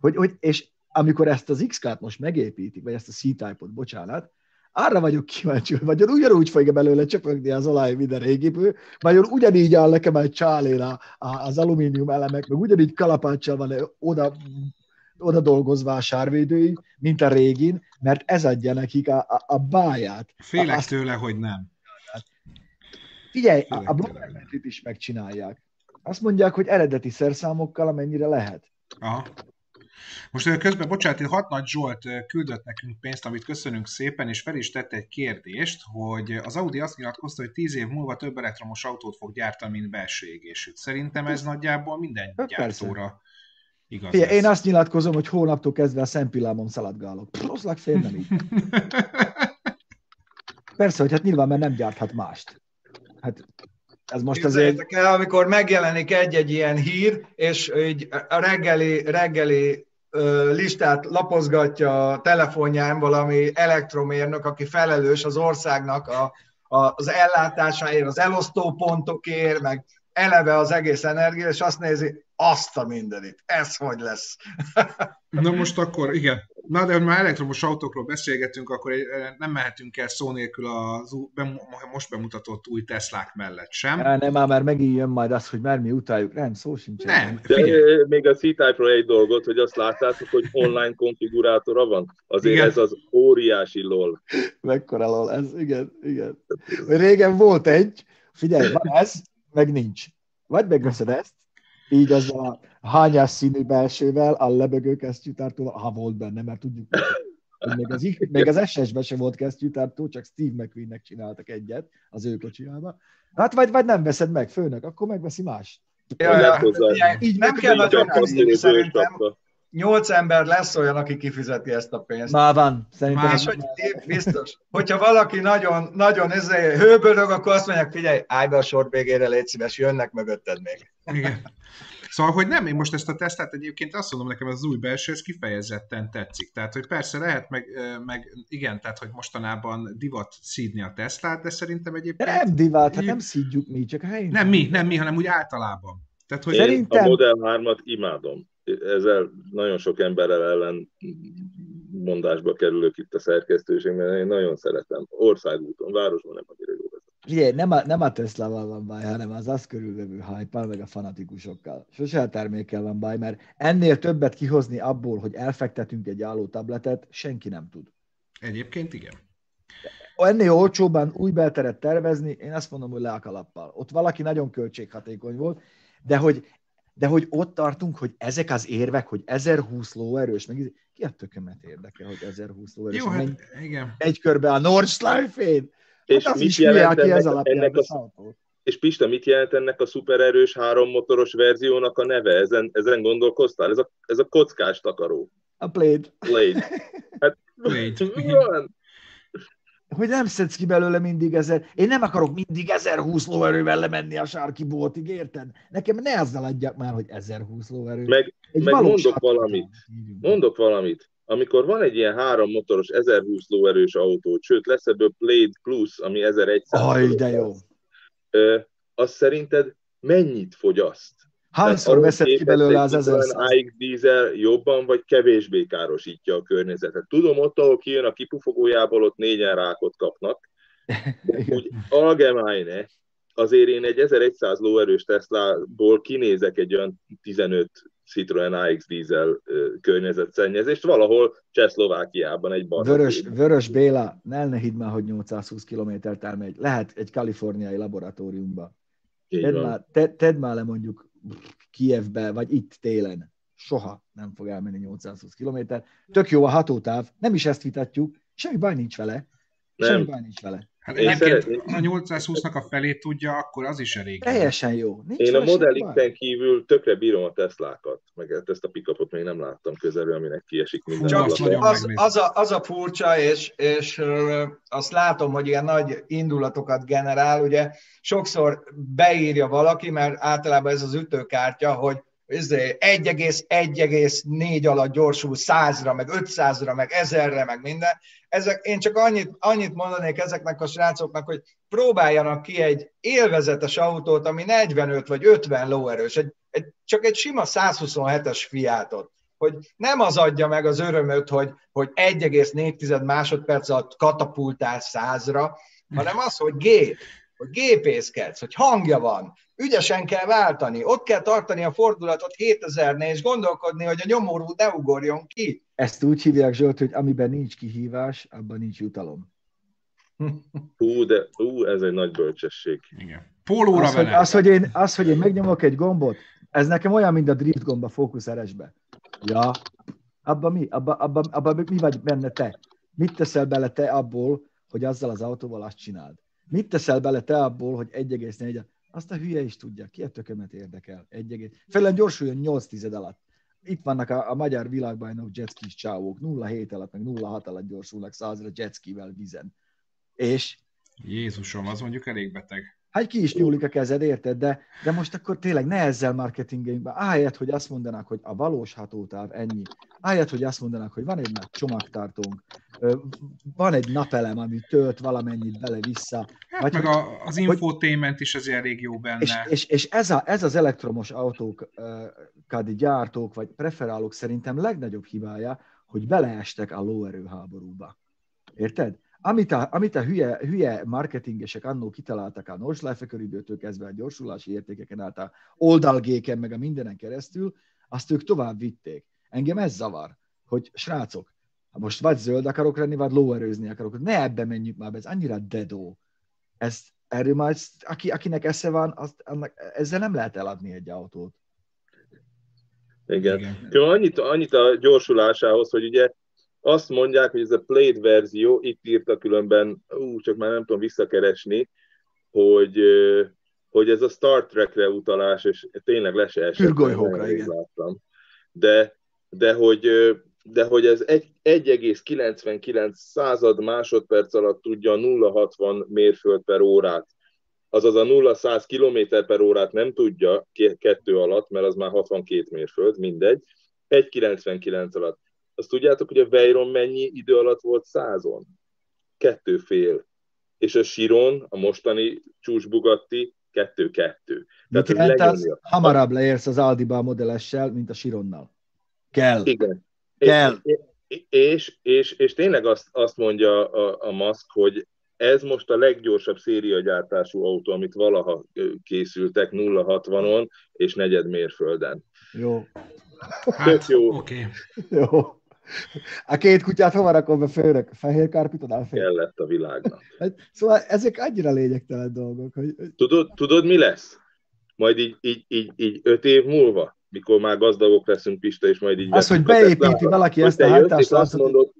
S2: Hogy, hogy, és amikor ezt az X-kát most megépítik, vagy ezt a C-Type-ot, bocsánat, arra vagyok kíváncsi, hogy vagy ugyanúgy fogja belőle csöpögni az olaj minden régipő, vagy ugyanígy áll nekem egy csálén az alumínium elemek, meg ugyanígy kalapáccsal van oda oda dolgozva a sárvédői, mint a régin, mert ez adja nekik a, a, a báját.
S1: Félek Azt, tőle, hogy nem.
S2: Figyelj, a Bloomberg is megcsinálják. Azt mondják, hogy eredeti szerszámokkal, amennyire lehet.
S1: Aha. Most közben, bocsánat, hat nagy Zsolt küldött nekünk pénzt, amit köszönünk szépen, és fel is tette egy kérdést, hogy az Audi azt nyilatkozta, hogy tíz év múlva több elektromos autót fog gyártani, mint belső égésűt. Szerintem ez nagyjából minden hát gyártóra
S2: igaz. Fé, én azt nyilatkozom, hogy hónaptól kezdve a szempillámon szaladgálok. Rosszlak fél nem így. *laughs* Persze, hogy hát nyilván, mert nem gyárthat mást. Hát ez most azért...
S3: el, amikor megjelenik egy-egy ilyen hír, és így a reggeli, reggeli listát lapozgatja a telefonján valami elektromérnök, aki felelős az országnak a, a, az ellátásáért, az elosztópontokért, meg eleve az egész energia, és azt nézi, azt a mindenit, ez hogy lesz. *laughs*
S1: Na most akkor, igen. Na, de már elektromos autókról beszélgetünk, akkor nem mehetünk el szó nélkül a most bemutatott új Teslák mellett sem.
S2: Ja, nem, már, már megint jön majd az, hogy már mi utáljuk. Nem, szó sincs.
S1: Nem,
S4: de, még a C-Type-ról egy dolgot, hogy azt láttátok, hogy online konfigurátora van. Azért igen. ez az óriási lol.
S2: Mekkora lol, ez igen, igen. Régen volt egy, figyelj, van ez, meg nincs. Vagy megveszed ezt, így az a hányás színű belsővel, a lebegő kesztyűtártó, ha volt benne, mert tudjuk, hogy még az, még az SS-ben sem volt kesztyűtártó, csak Steve McQueen-nek csináltak egyet az ő kocsiába. Hát vagy, vagy nem veszed meg, főnök, akkor megveszi más.
S3: Ja, ja, ja, így nem kell nagyon szerintem. Nyolc ember lesz olyan, aki kifizeti ezt a pénzt.
S2: Már van, szerintem.
S3: Máshogy biztos. Hogyha valaki nagyon, nagyon ezért hőbörög, akkor azt mondják, figyelj, állj be a sor végére, légy szíves, jönnek mögötted még.
S1: Igen. Szóval, hogy nem, én most ezt a tesztet egyébként azt mondom nekem, az új belső, ez kifejezetten tetszik. Tehát, hogy persze lehet, meg, meg igen, tehát, hogy mostanában divat szídni a Teslát, de szerintem egyébként...
S2: Nem divat, hát nem szídjuk mi, csak a helyén.
S1: Nem mi, nem mi, hanem úgy általában.
S4: Tehát, hogy... Én Szerintem... a Model 3-at imádom. Ezzel nagyon sok emberrel ellen mondásba kerülök itt a szerkesztőségben, én nagyon szeretem. Országúton, városban nem annyira jó
S2: Figyelj, nem a, nem a Tesla-val van baj, hanem az az körülvevő hype meg a fanatikusokkal. Sose a termékkel van baj, mert ennél többet kihozni abból, hogy elfektetünk egy álló tabletet, senki nem tud.
S1: Egyébként igen.
S2: Ennél olcsóban új belteret tervezni, én azt mondom, hogy le a kalappal. Ott valaki nagyon költséghatékony volt, de hogy, de hogy ott tartunk, hogy ezek az érvek, hogy 1020 lóerős, meg ki a tökömet érdekel, hogy 1020 lóerős.
S1: Jó, hát, igen.
S2: Egy körbe a Nordschleife-én.
S4: És hát mit jelent ennek, ez ennek a, és Pista, mit jelent ennek a szupererős hárommotoros verziónak a neve? Ezen, ezen gondolkoztál? Ez a, ez a kockás takaró.
S2: A Blade.
S4: Blade. *laughs* Hát,
S1: Blade. *laughs*
S2: Hogy nem szedsz ki belőle mindig ezer... Én nem akarok mindig 1020 lóerővel lemenni a sárki boltig, érted? Nekem ne azzal adjak már, hogy 1020 lóerő.
S4: Meg, Egy meg mondok valamit. Mondok valamit amikor van egy ilyen három motoros 1020 lóerős autó, sőt lesz ebből Blade Plus, ami 1100
S2: Aj, de jó.
S4: az szerinted mennyit fogyaszt?
S2: Hányszor veszed ki belőle az 1100?
S4: AX dízel jobban vagy kevésbé károsítja a környezetet. Tudom, ott, ahol kijön a kipufogójából, ott négyen rákot kapnak. *laughs* Úgy allgemeine, azért én egy 1100 lóerős Tesla-ból kinézek egy olyan 15 Citroen AX dízel környezetszennyezést, valahol Csehszlovákiában egy
S2: bar. Vörös, Vörös Béla, ne, ne hidd már, hogy 820 kilométert elmegy. Lehet egy kaliforniai laboratóriumba. Tedd már, te, tedd már le mondjuk Kievbe, vagy itt télen. Soha nem fog elmenni 820 kilométer. Tök jó a hatótáv, nem is ezt vitatjuk, semmi baj nincs vele. Nem. Semmi baj nincs vele.
S1: Hát én szeretném... a 820-nak a felét tudja, akkor az is elég.
S2: Teljesen jó.
S4: Nincs én a Model x kívül tökre bírom a Teslákat, meg ezt a pikapot még nem láttam közelről, aminek kiesik minden. Csak
S3: az, az, a, az a furcsa, és, és azt látom, hogy ilyen nagy indulatokat generál, ugye sokszor beírja valaki, mert általában ez az ütőkártya, hogy 1,1,4 izé, alatt gyorsul 100-ra, meg 500-ra, meg 1000-re, meg minden. Ezek, én csak annyit, annyit mondanék ezeknek a srácoknak, hogy próbáljanak ki egy élvezetes autót, ami 45 vagy 50 lóerős, egy, egy, csak egy sima 127-es fiátot hogy nem az adja meg az örömöt, hogy, hogy 1,4 másodperc alatt katapultál százra, hanem az, hogy gép, hogy gépészkedsz, hogy hangja van, ügyesen kell váltani, ott kell tartani a fordulatot 7000-nél, és gondolkodni, hogy a nyomorú ne ugorjon ki.
S2: Ezt úgy hívják, Zsolt, hogy amiben nincs kihívás, abban nincs jutalom.
S4: Hú, de hú, ez egy nagy bölcsesség.
S1: Igen. Pólóra
S2: az, vele. Hogy, az, hogy én, az, hogy én megnyomok egy gombot, ez nekem olyan, mint a drift gomb a fókuszeresbe. Ja, abban mi? Abban abba, abba mi vagy benne te? Mit teszel bele te abból, hogy azzal az autóval azt csináld? Mit teszel bele te abból, hogy 1,4 azt a hülye is tudja, ki a tökömet érdekel. Egy egész. Felem gyorsuljon 8 tized alatt. Itt vannak a, a magyar világbajnok jetskis csávók, 0,7 alatt, meg 0,6 alatt gyorsulnak százra jetskivel vizen. És?
S1: Jézusom, az mondjuk elég beteg.
S2: Hát ki is nyúlik a kezed, érted? De, de most akkor tényleg ne ezzel marketingeljünk be. Ahelyett, hogy azt mondanák, hogy a valós hatótáv ennyi. Ahelyett, hogy azt mondanák, hogy van egy nagy csomagtartónk, van egy napelem, ami tölt valamennyit bele-vissza.
S1: Hát vagy meg hogy, a, az infotainment is azért elég jó benne.
S2: És, és, és ez, a, ez az elektromos autók kadi gyártók, vagy preferálók szerintem legnagyobb hibája, hogy beleestek a lóerő háborúba. Érted? Amit a, amit a hülye, hülye marketingesek annó kitaláltak a Nordschleife körülbelül kezdve a gyorsulási értékeken át a oldalgéken, meg a mindenen keresztül, azt ők tovább vitték. Engem ez zavar, hogy srácok, ha most vagy zöld akarok lenni, vagy lóerőzni akarok, ne ebbe menjünk már be, ez annyira dedó. Ez, erről majd, aki, akinek esze van, azt, annak, ezzel nem lehet eladni egy autót.
S4: Igen. Igen. Annyit, annyit a gyorsulásához, hogy ugye azt mondják, hogy ez a played verzió, itt írta különben, ú, csak már nem tudom visszakeresni, hogy, hogy ez a Star Trekre utalás, és tényleg le se esett.
S2: igen.
S4: Láttam. De de hogy, de hogy ez 1,99 század másodperc alatt tudja 0,60 mérföld per órát azaz a 0-100 km per órát nem tudja kettő alatt, mert az már 62 mérföld, mindegy, 1,99 alatt. Azt tudjátok, hogy a Veyron mennyi idő alatt volt százon? Kettő fél. És a Siron, a mostani csúcsbugatti, kettő-kettő.
S2: Tehát jelent az, hamarabb leérsz az Aldiba modellessel, mint a Sironnal. Kell.
S4: Igen.
S2: Kell.
S4: És, és, és, és tényleg azt, azt mondja a, a Musk, hogy ez most a leggyorsabb szériagyártású autó, amit valaha készültek 0-60-on és negyed mérfölden.
S2: Jó.
S1: Hát, jó. Oké.
S2: Okay. Jó. A két kutyát hova rakom be főnök? Fehér kárpiton elfér?
S4: Kellett a világnak. *laughs*
S2: Hát, szóval ezek annyira lényegtelen dolgok. Hogy...
S4: Tudod, tudod, mi lesz? Majd így, így, így, így öt év múlva, mikor már gazdagok leszünk, Pista, és majd így...
S2: Az, hogy beépíti valaki ezt a hajtást,
S4: mondod,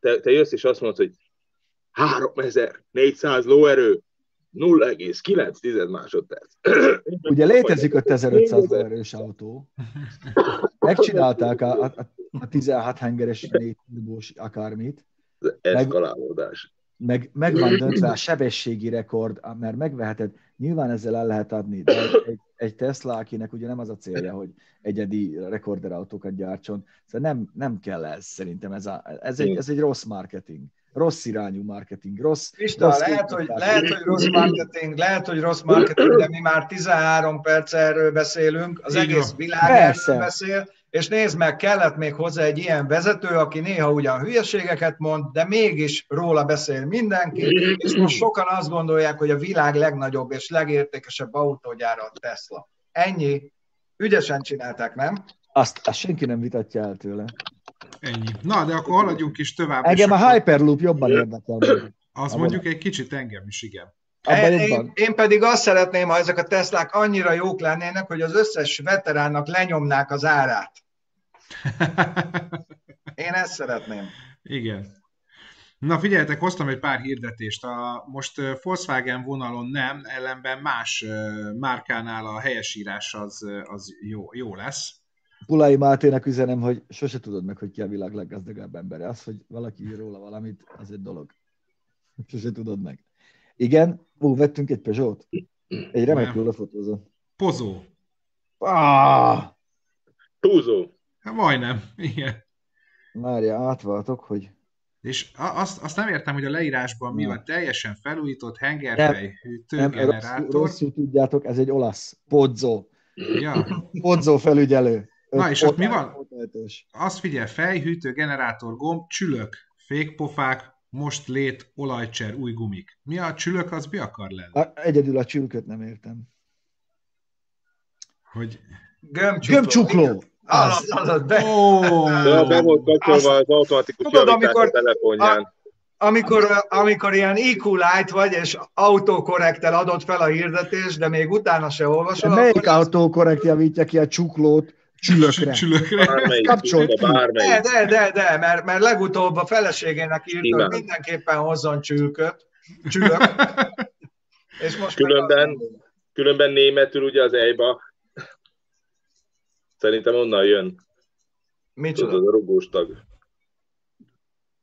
S4: te, te jössz és azt mondod, hogy 3400 lóerő, 0,9 másodperc.
S2: Ugye létezik 5500 lóerős autó. *laughs* Megcsinálták a, a, a 16 hengeres négy akármit.
S4: Eszkalálódás.
S2: Meg, meg van döntve a sebességi rekord, mert megveheted, nyilván ezzel el lehet adni, de egy, egy Tesla, akinek ugye nem az a célja, hogy egyedi rekorder autókat gyártson, szóval nem, nem kell ez szerintem, ez, a, ez, egy, ez egy rossz marketing rossz irányú marketing, rossz...
S3: Pista, rossz lehet, hogy, lehet, hogy rossz marketing, lehet, hogy rossz marketing, de mi már 13 perc erről beszélünk, az Igen. egész világ Persze. erről beszél, és nézd meg, kellett még hozzá egy ilyen vezető, aki néha ugyan hülyeségeket mond, de mégis róla beszél mindenki, és most sokan azt gondolják, hogy a világ legnagyobb és legértékesebb autógyára a Tesla. Ennyi. Ügyesen csinálták, nem?
S2: Azt, azt senki nem vitatja el tőle.
S1: Ennyi. Na, de akkor haladjunk is tovább.
S2: Engem a Hyperloop jobban érdekel.
S1: Az Abban. mondjuk egy kicsit engem is, igen.
S3: Én, én, én pedig azt szeretném, ha ezek a Teslák annyira jók lennének, hogy az összes veteránnak lenyomnák az árát. Én ezt szeretném.
S1: Igen. Na figyeljetek, hoztam egy pár hirdetést. A, most Volkswagen vonalon nem, ellenben más márkánál a helyesírás az, az jó, jó lesz.
S2: Pulai Mátének üzenem, hogy sose tudod meg, hogy ki a világ leggazdagabb embere. Az, hogy valaki ír róla valamit, az egy dolog. *laughs* Sose tudod meg. Igen, ó, vettünk egy Peugeot. Egy remekül lefotózó.
S1: Pozó.
S2: Ah!
S4: Túzó.
S1: Hát majdnem, igen.
S2: Márja, átváltok, hogy...
S1: És azt, azt nem értem, hogy a leírásban mi van. Teljesen felújított hengerfej, hűtőgenerátor.
S2: Rosszul, rosszul tudjátok, ez egy olasz. Podzó.
S1: Ja.
S2: Podzó felügyelő.
S1: Na és ott mi van? Azt figyel, fejhűtő, generátor, gomb, csülök, fékpofák, most lét, olajcser, új gumik. Mi a csülök, az mi akar lenni? A,
S2: egyedül a csülköt nem értem.
S1: Hogy...
S3: Gömbcsukló.
S2: Gömbcsukló.
S3: Az, az, az, be...
S4: Oh. be volt kapcsolva az automatikus tudod, amikor, a telefonján. A,
S3: amikor, amikor ilyen IQ light vagy, és autokorrektel adott fel a hirdetés, de még utána se olvasol.
S2: De melyik autokorrekt javítja ki a csuklót? csülökre.
S1: csülökre.
S4: Bármelyik, Kapcsolt
S3: De, de, de, de, mert, mert legutóbb a feleségének írt, hogy mindenképpen hozzon csülköt. Csülök. *laughs*
S4: És most különben, különben németül ugye az ejba. Szerintem onnan jön.
S3: Micsoda?
S4: Tudod, a rugós tag.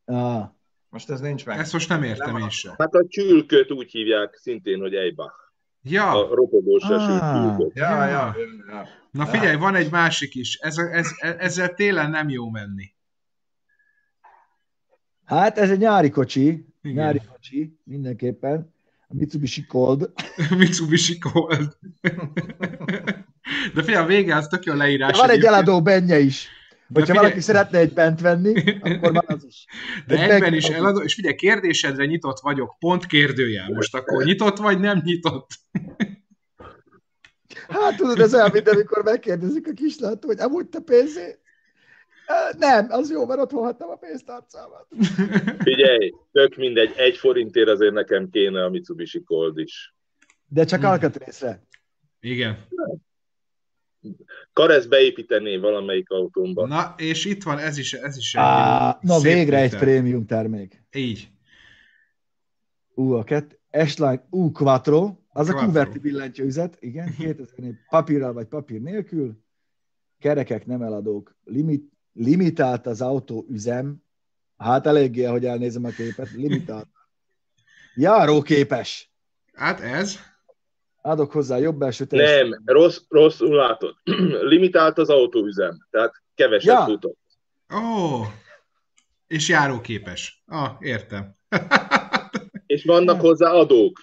S2: Ah.
S3: Most ez nincs meg.
S1: Ezt most nem értem nem én sem.
S4: Hát a csülköt úgy hívják szintén, hogy Eibach.
S1: Ja.
S4: A ropogós
S3: ah. Ja, ja, ja, ja.
S1: Na figyelj, van egy másik is. Ez, ez, ezzel télen nem jó menni.
S2: Hát ez egy nyári kocsi. Igen. Nyári kocsi, mindenképpen. A Mitsubishi Cold. *laughs*
S1: Mitsubishi Cold. *laughs* De figyelj, a vége az tök jó leírás. De
S2: van egy eladó benye is. Hogyha figyelj... valaki szeretne egy bent venni, *laughs* akkor van az is.
S1: De egy egyben is eladó, és figyelj, kérdésedre nyitott vagyok, pont kérdőjel. Most akkor nyitott vagy nem nyitott? *laughs*
S2: Hát tudod, ez olyan, mint amikor megkérdezik a kislát, hogy amúgy te pénzé? Nem, az jó, mert ott hagytam a pénztárcámat. *laughs*
S4: Figyelj, tök mindegy, egy forintért azért nekem kéne a Mitsubishi Cold is.
S2: De csak hmm. alkatrészre.
S1: Igen.
S4: Karesz beépítené valamelyik autómban.
S1: Na, és itt van, ez is, ez is
S2: egy Á, Na, végre egy prémium termék.
S1: Így.
S2: Ú, a kett, S-Line U Quattro, az Quattro. a kuverti billentyűzet, igen, *laughs* 2000 papírral vagy papír nélkül, kerekek nem eladók, limit, limitált az autó üzem, hát eléggé, ahogy elnézem a képet, limitált. *laughs* Járóképes.
S1: Hát ez.
S2: Adok hozzá jobb belső
S4: Nem, rossz, rosszul látod. *clears throat* Limitált az autóüzem, tehát keveset ja. futott.
S1: Ó, oh, és járóképes. Ah, értem. *laughs*
S4: és vannak hozzá adók.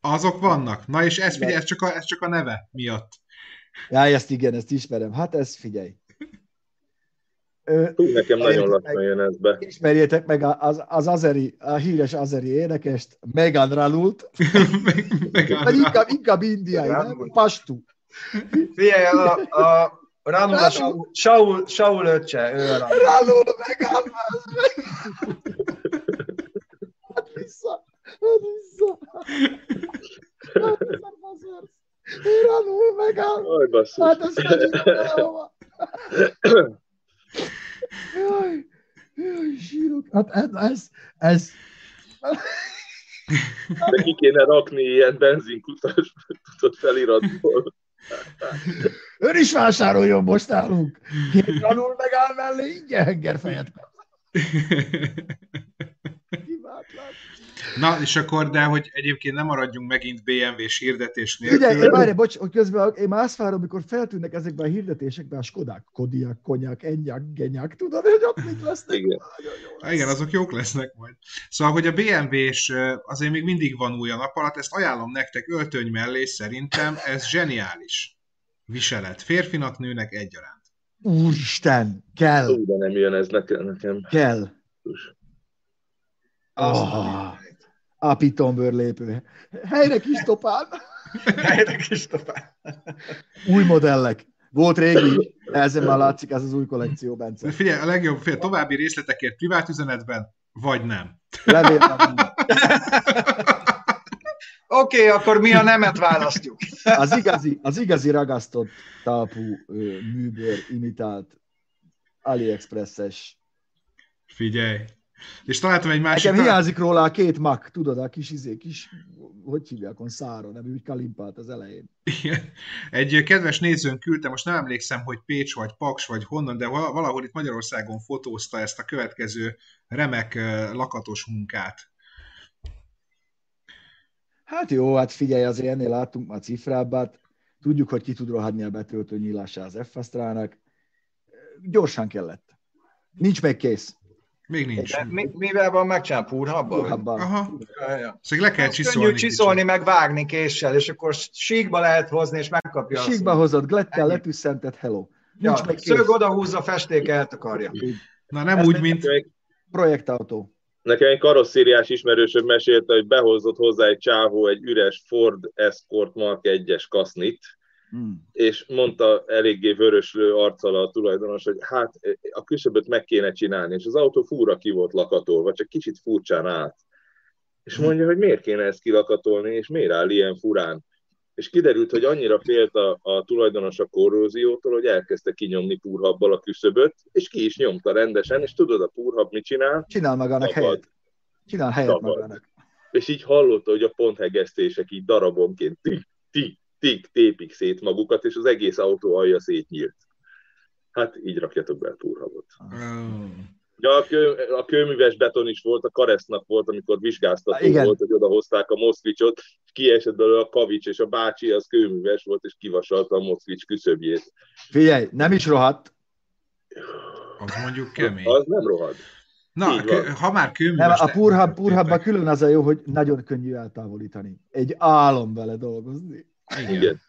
S1: Azok vannak. Na és ez, figyelj, ez csak a, ez csak a neve miatt.
S2: Ja, ezt igen, ezt ismerem. Hát ez figyelj.
S4: Hú, nekem nagyon lassan jön ez be.
S2: Ismerjétek meg az, az azeri, a híres azeri énekest, Megan Ranult. *laughs* Megan inkább, inkább indiai, nem? Pastu.
S3: Figyelj, a, a Ranul a Saul, Saul öccse.
S2: Ranul, Megan, Hát vissza, hát vissza. Hát vissza, Ranul, Megan. Hát ez *clears throat* Jaj, jaj, sírok. Hát ez, ez, ez...
S4: Neki kéne rakni ilyen benzinkutas tudod feliratból.
S2: Ön is vásároljon most nálunk. Két granul megáll mellé, ingyen hengerfejet kap. *laughs*
S1: Na, és akkor, de hogy egyébként nem maradjunk megint BMW-s hirdetés nélkül.
S2: Ugye, én várj, bocs, hogy közben én már azt várom, amikor feltűnnek ezekben a hirdetésekben a Skodák, Kodiak, Konyak, Enyak, Genyak, tudod, hogy ott mit lesznek?
S1: Igen. Igen, azok jók lesznek majd. Szóval, hogy a BMW-s azért még mindig van új a nap alatt, ezt ajánlom nektek öltöny mellé, szerintem ez zseniális viselet. Férfinak, nőnek egyaránt.
S2: Úristen, kell.
S4: De nem jön ez nekem.
S2: Kell. Oh, a pitombőr lépő. Helyre kis topán. *laughs*
S3: Helyre kis topán.
S2: Új modellek. Volt régi, ezen már látszik ez az új kollekció, Bence.
S1: Figyelj, a legjobb fél további részletekért privát üzenetben, vagy nem. *laughs*
S3: Oké, okay, akkor mi a nemet választjuk. *laughs*
S2: az, igazi, az igazi ragasztott talpú műbőr imitált AliExpress-es.
S1: Figyelj, és találtam egy másik...
S2: Nekem hiányzik róla a két mak, tudod, a kis izé, kis, hogy hívják, száron, nem úgy kalimpált az elején.
S1: Igen. Egy kedves nézőn küldte, most nem emlékszem, hogy Pécs vagy Paks vagy honnan, de valahol itt Magyarországon fotózta ezt a következő remek lakatos munkát.
S2: Hát jó, hát figyelj, azért ennél látunk a cifrábbát, tudjuk, hogy ki tud rohadni a betöltő nyílása az f Gyorsan kellett. Nincs még kész.
S1: Még nincs. De
S3: mi, mivel van megcsinálva? Púrhabban?
S2: Púrhabban.
S1: Aha. Szóval le kell csiszolni.
S3: Könnyű csiszolni, meg vágni késsel, és akkor síkba lehet hozni, és megkapja
S2: Síkba hozott, glettel letüsszentett, hello.
S3: Nincs ja, meg szög odahúzza, festék eltakarja.
S1: Na nem Ez úgy, mint...
S2: Projektautó.
S4: Nekem egy karosszériás ismerősöm mesélte, hogy behozott hozzá egy csávó egy üres Ford Escort Mark 1-es kasznit, Hmm. És mondta eléggé vöröslő arccal a tulajdonos, hogy hát a küszöböt meg kéne csinálni, és az autó fúra ki volt lakatolva, csak kicsit furcsán állt. És hmm. mondja, hogy miért kéne ezt kilakatolni, és miért áll ilyen furán. És kiderült, hogy annyira félt a, a tulajdonos a korróziótól, hogy elkezdte kinyomni púrhabbal a küszöböt, és ki is nyomta rendesen, és tudod, a púrhab mit csinál?
S2: Csinál magának Szabad. helyet. Csinál helyet Szabad. magának.
S4: És így hallotta, hogy a ponthegesztések így darabonként tik, tik, tik, tépik szét magukat, és az egész autó alja szétnyílt. Hát így rakjatok be a túrhabot. Ja, a, kő, a kőműves beton is volt, a Karesznak volt, amikor vizsgáztató Igen. volt, hogy odahozták a Moszkvicsot, és kiesett belőle a kavics, és a bácsi az kőműves volt, és kivasalta a Moszkvics küszöbjét.
S2: Figyelj, nem is rohadt.
S1: Az mondjuk kemény.
S4: Az nem rohad.
S1: Na, kö, ha már kőműves... Nem,
S2: a purhab, purhabban külön az a jó, hogy nagyon könnyű eltávolítani. Egy álom vele dolgozni.
S1: Igen. Igen.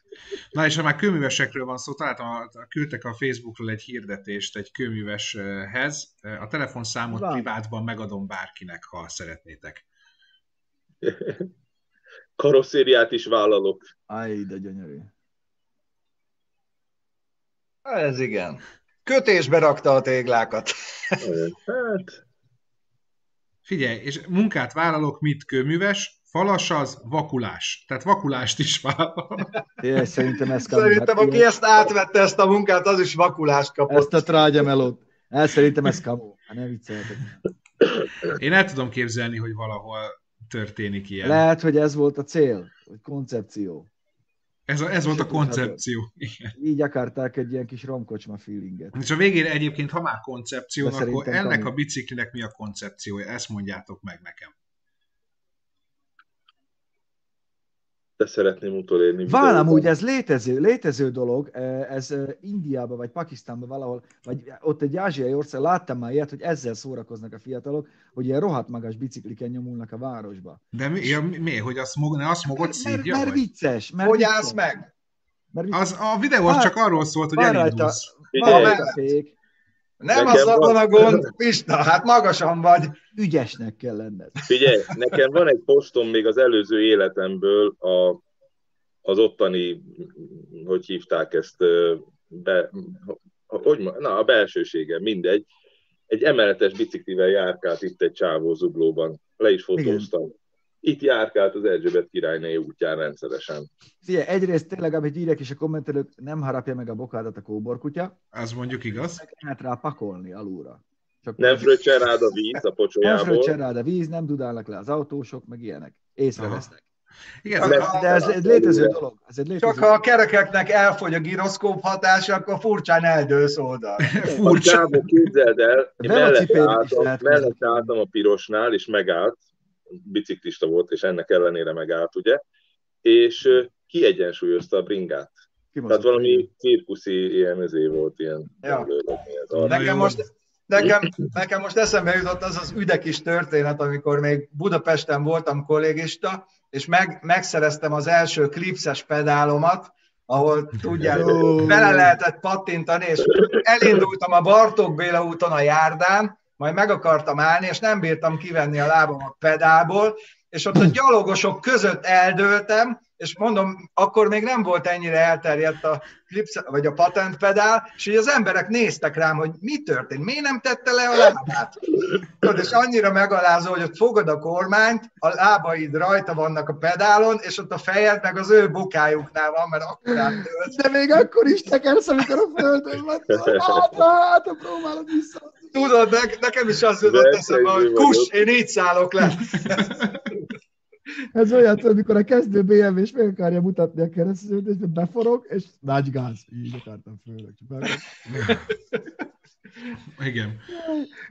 S1: Na és ha már kőművesekről van szó, találtam, a, küldtek a Facebookról egy hirdetést egy kőműveshez. A telefonszámot Van. privátban megadom bárkinek, ha szeretnétek.
S4: Karosszériát is vállalok.
S2: Aj, de gyönyörű.
S3: Ez igen. Kötésbe rakta a téglákat.
S4: Hát...
S1: Figyelj, és munkát vállalok, mit kőműves, Falas az vakulás. Tehát vakulást is vállal.
S2: É, szerintem ez
S3: Szerintem, hát, aki ezt átvette, ezt a munkát, az is vakulást kapott.
S2: Ezt a trágyamelót. El szerintem ez kamu. Hát ne vicceljetek.
S1: Én el tudom képzelni, hogy valahol történik ilyen.
S2: Lehet, hogy ez volt a cél, vagy koncepció.
S1: Ez, a, ez volt a koncepció. Igen.
S2: Így akarták egy ilyen kis romkocsma feelinget.
S1: És a végére egyébként, ha már koncepció, akkor ennek a biciklinek mi a koncepciója? Ezt mondjátok meg nekem.
S4: De szeretném utolérni.
S2: Van amúgy, ez létező, létező dolog, ez Indiában vagy Pakisztánban valahol, vagy ott egy ázsiai ország, láttam már ilyet, hogy ezzel szórakoznak a fiatalok, hogy ilyen rohadt magas bicikliken nyomulnak a városba.
S1: De mi, ja, mi hogy a smog, ne a smogot szívja?
S2: Mert, mert vicces. Mert
S3: hogy
S2: vicces.
S3: állsz meg?
S1: Mert vicces. Az, a videó az csak arról szólt, hogy elindulsz.
S3: Van rajta fék. Nem az van a gond, Pista, hát magasan vagy.
S2: Ügyesnek kell lenned.
S4: Figyelj, nekem van egy postom még az előző életemből a, az ottani, hogy hívták ezt, be, hogy, na, a belsősége, mindegy. Egy emeletes biciklivel járkált itt egy csávó zuglóban. Le is fotóztam. Igen itt járkált az Erzsébet királyné útján rendszeresen.
S2: Figyelj, egyrészt tényleg, amit írják is a kommentelők, nem harapja meg a bokádat a kóborkutya.
S1: Ez mondjuk igaz.
S2: Meg lehet rá pakolni alulra.
S4: Csak nem fröccsen rád a víz a pocsolyából.
S2: Nem fröccsen rád a víz, nem dudálnak le az autósok, meg ilyenek. Észrevesznek.
S1: Igen,
S2: de, de ez egy létező dolog. Ez egy létező
S3: Csak ha a kerekeknek elfogy a giroszkóp hatása, akkor furcsán eldőlsz oldal.
S4: Furcsán, képzeld el, én mellett álltam, mellett álltam a pirosnál, és megállt, biciklista volt, és ennek ellenére megállt, ugye, és kiegyensúlyozta a bringát. Tehát valami cirkuszi ilyen ezé volt, ilyen
S3: ja. Nekem most, nekem, nekem most eszembe jutott az az üdekis történet, amikor még Budapesten voltam kollégista, és meg, megszereztem az első klipszes pedálomat, ahol tudják, bele lehetett pattintani, és elindultam a Bartók Béla úton a járdán, majd meg akartam állni, és nem bírtam kivenni a lábam a pedálból, és ott a gyalogosok között eldőltem, és mondom, akkor még nem volt ennyire elterjedt a clips, vagy a patent pedál, és így az emberek néztek rám, hogy mi történt, miért nem tette le a lábát. Tudod, és annyira megalázó, hogy ott fogod a kormányt, a lábaid rajta vannak a pedálon, és ott a fejed meg az ő bokájuknál van, mert akkor átdőlt.
S2: De még akkor is tekersz, amikor a földön van. Hátra, hátra próbálod vissza.
S3: Tudod, ne, nekem is az jutott eszembe, hogy kus, én így szállok le.
S2: Ez olyan, amikor a kezdő BMW és meg akarja mutatni a keresztül, és beforog, és nagy gáz. Így akartam főleg.
S1: Igen.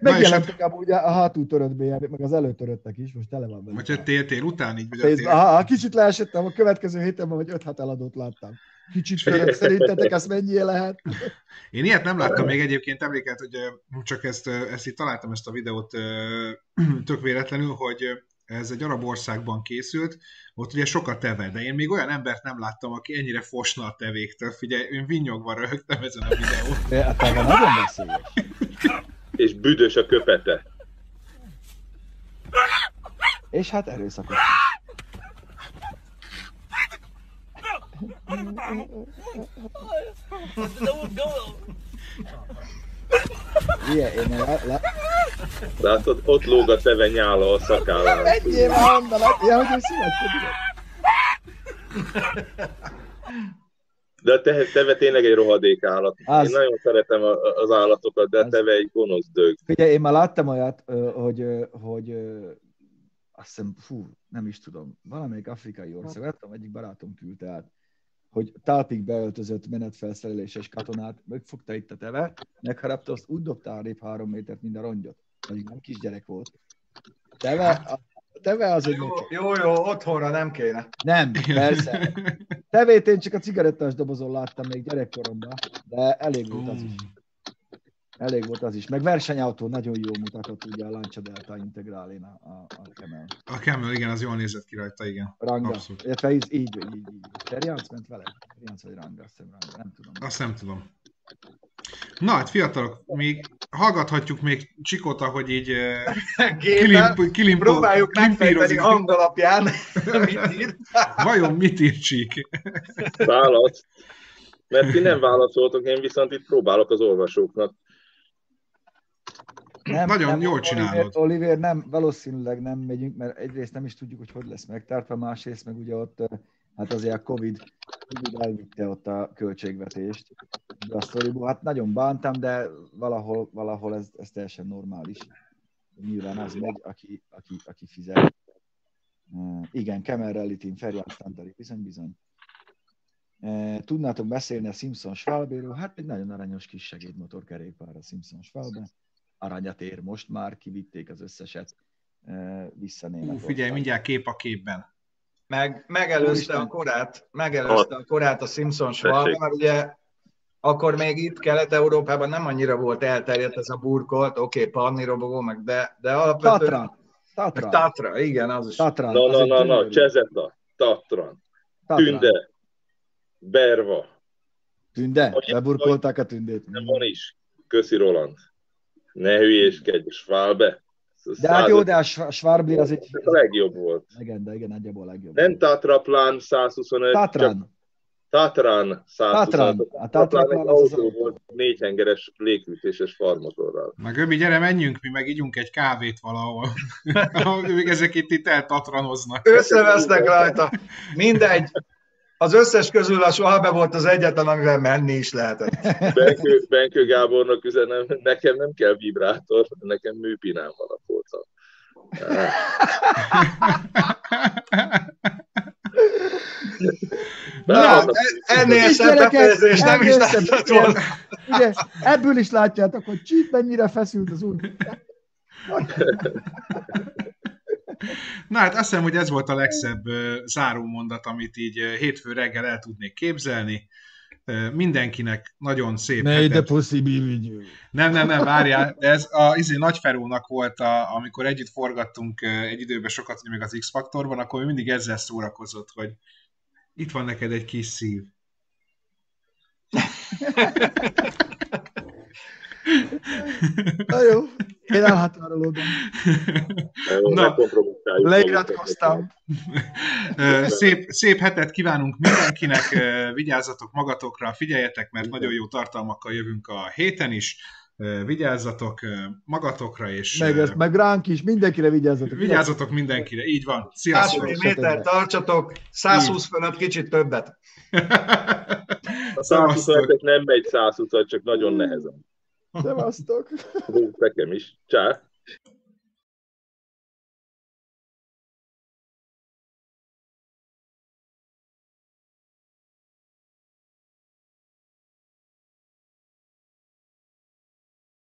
S2: Megjelentek amúgy a hátul törött BMW, meg az előtöröttek is, most tele van
S1: benne. Vagy hogy tél, tél után így.
S2: Tél... Aha, kicsit leesettem, a következő héten vagy 5-6 eladót láttam. Kicsit törött, szerintetek ezt mennyi lehet?
S1: Én ilyet nem láttam még egyébként, emléket, hogy csak ezt, ezt itt találtam ezt a videót *clears throat* tök véletlenül, hogy ez egy arab országban készült, ott ugye sokat teve, de én még olyan embert nem láttam, aki ennyire fosna a tevéktől. Figyelj, én vinyogva röhögtem ezen a videón.
S2: A teve nagyon beszél.
S4: És büdös a köpete.
S2: És hát erőszakos. Ilyen, én le, le...
S4: Látod, ott lóg a teve nyála a szakállán.
S2: Ennyi már onnan, ja, hogy ő.
S4: De a te, teve tényleg egy rohadék állat. Az... Én nagyon szeretem az állatokat, de a teve egy gonosz dög.
S2: Figyelj, én már láttam olyat, hogy, hogy azt hiszem, fú, nem is tudom, valamelyik afrikai ország, láttam, egyik barátom küldte át, hogy talpig beöltözött menetfelszereléses katonát, megfogta itt a teve, megharapta, azt úgy dobta a három métert, mint a rongyot. Pedig nem kisgyerek volt. Teve, a teve az egy...
S3: Jó, jó, jó, otthonra nem kéne.
S2: Nem, persze. *laughs* Tevét én csak a cigarettás dobozon láttam még gyerekkoromban, de elég volt az is. Elég volt az is. Meg versenyautó nagyon jó mutatott ugye a Lancia Delta Integrálén a, a, a Camel.
S1: A Camel, igen, az jól nézett ki rajta, igen.
S2: Ranga. Abszolút. Illetve így, így, így, így. Terjánc ment vele? Terjánc vagy Ranga, azt hiszem Ranga, nem tudom.
S1: Azt nem tudom. Na, hát fiatalok, még hallgathatjuk még Csikota, hogy így
S3: kilimp, kilimp, próbáljuk megfejteni hangalapján, *laughs* mit ír.
S1: Vajon mit ír Csík?
S4: Válasz. Mert ti nem válaszoltok, én viszont itt próbálok az olvasóknak
S2: nem,
S1: Nagyon
S2: nem,
S1: jól csinálod.
S2: Oliver, Oliver, nem, valószínűleg nem megyünk, mert egyrészt nem is tudjuk, hogy hogy lesz megtartva, másrészt meg ugye ott, hát azért a Covid, Covid elvitte ott a költségvetést. De a sztoriból, hát nagyon bántam, de valahol, valahol ez, ez teljesen normális. Nyilván az megy, aki, aki, aki fizet. Uh, igen, Kemer Rally Team, Ferján Standard, bizony, bizony. Tudnátok beszélni a Simpson Schwalbéről? Hát egy nagyon aranyos kis segédmotor kerékpár a Simpson Schwalbe. Aranyat ér most már, kivitték az összeset vissza
S1: Németország. Figyelj, mindjárt kép a képben.
S3: Meg, megelőzte a korát, megelőzte a korát a Simpson Schwalbe, mert ugye akkor még itt Kelet-Európában nem annyira volt elterjedt ez a burkolt, oké, okay, panni robogó, meg de, de alapvetően...
S2: Tatra. Tatra.
S3: Tatra, igen, az is.
S2: Tatra.
S4: Na, na, na, na, Csezeta, Tatran, Tünde, Berva.
S2: Tünde? Beburkolták a tündét.
S4: Nem van is. Köszi Roland. Ne hülyéskedj, Schwalbe.
S2: De hát jó, de a Schwarbli az egy...
S4: A legjobb volt.
S2: Legenda, igen, nagyjából a legjobb.
S4: Nem Tatra Plan 125.
S2: Tatran.
S4: Tatran 125.
S2: Tatran. A Tatran
S4: egy autó az volt négyhengeres légfűtéses farmotorral.
S1: Na Göbi, gyere, menjünk, mi meg ígyunk egy kávét valahol. *laughs* Még ezek itt, itt eltatranoznak.
S3: Összevesznek rajta. Mindegy. Az összes közül a Schwalbe volt az egyetlen, amivel menni is lehetett. *laughs*
S4: Benkő, Benkő Gábornak üzenem, nekem nem kell vibrátor, nekem műpinám van a polcon.
S3: Na, ennél szebb befejezés nem is lehetett volna.
S2: Ugye, ebből is látjátok, hogy csíp mennyire feszült az új. *laughs*
S1: Na hát azt hiszem, hogy ez volt a legszebb záró mondat, amit így hétfő reggel el tudnék képzelni. Mindenkinek nagyon szép
S2: Mely hetet. de
S1: Nem, nem, nem, várjál. De ez a izé, Nagyferónak volt, a, amikor együtt forgattunk egy időben sokat, még az X-faktorban, akkor mindig ezzel szórakozott, hogy itt van neked egy kis szív. *laughs*
S2: Na jó, én elhatárolódom.
S1: Na,
S2: leiratkoztam.
S1: Szép, szép hetet kívánunk mindenkinek, vigyázzatok magatokra, figyeljetek, mert nagyon jó tartalmakkal jövünk a héten is. Vigyázzatok magatokra, és...
S2: Meg, ezt, meg ránk is, mindenkire vigyázzatok.
S1: Vigyázzatok mindenkire, így van. Sziasztok!
S3: méter tartsatok, 120 fölött kicsit többet. *laughs*
S4: A 120 nem megy 120 csak nagyon nehezen.
S2: Szevasztok!
S4: Nekem is. Csá!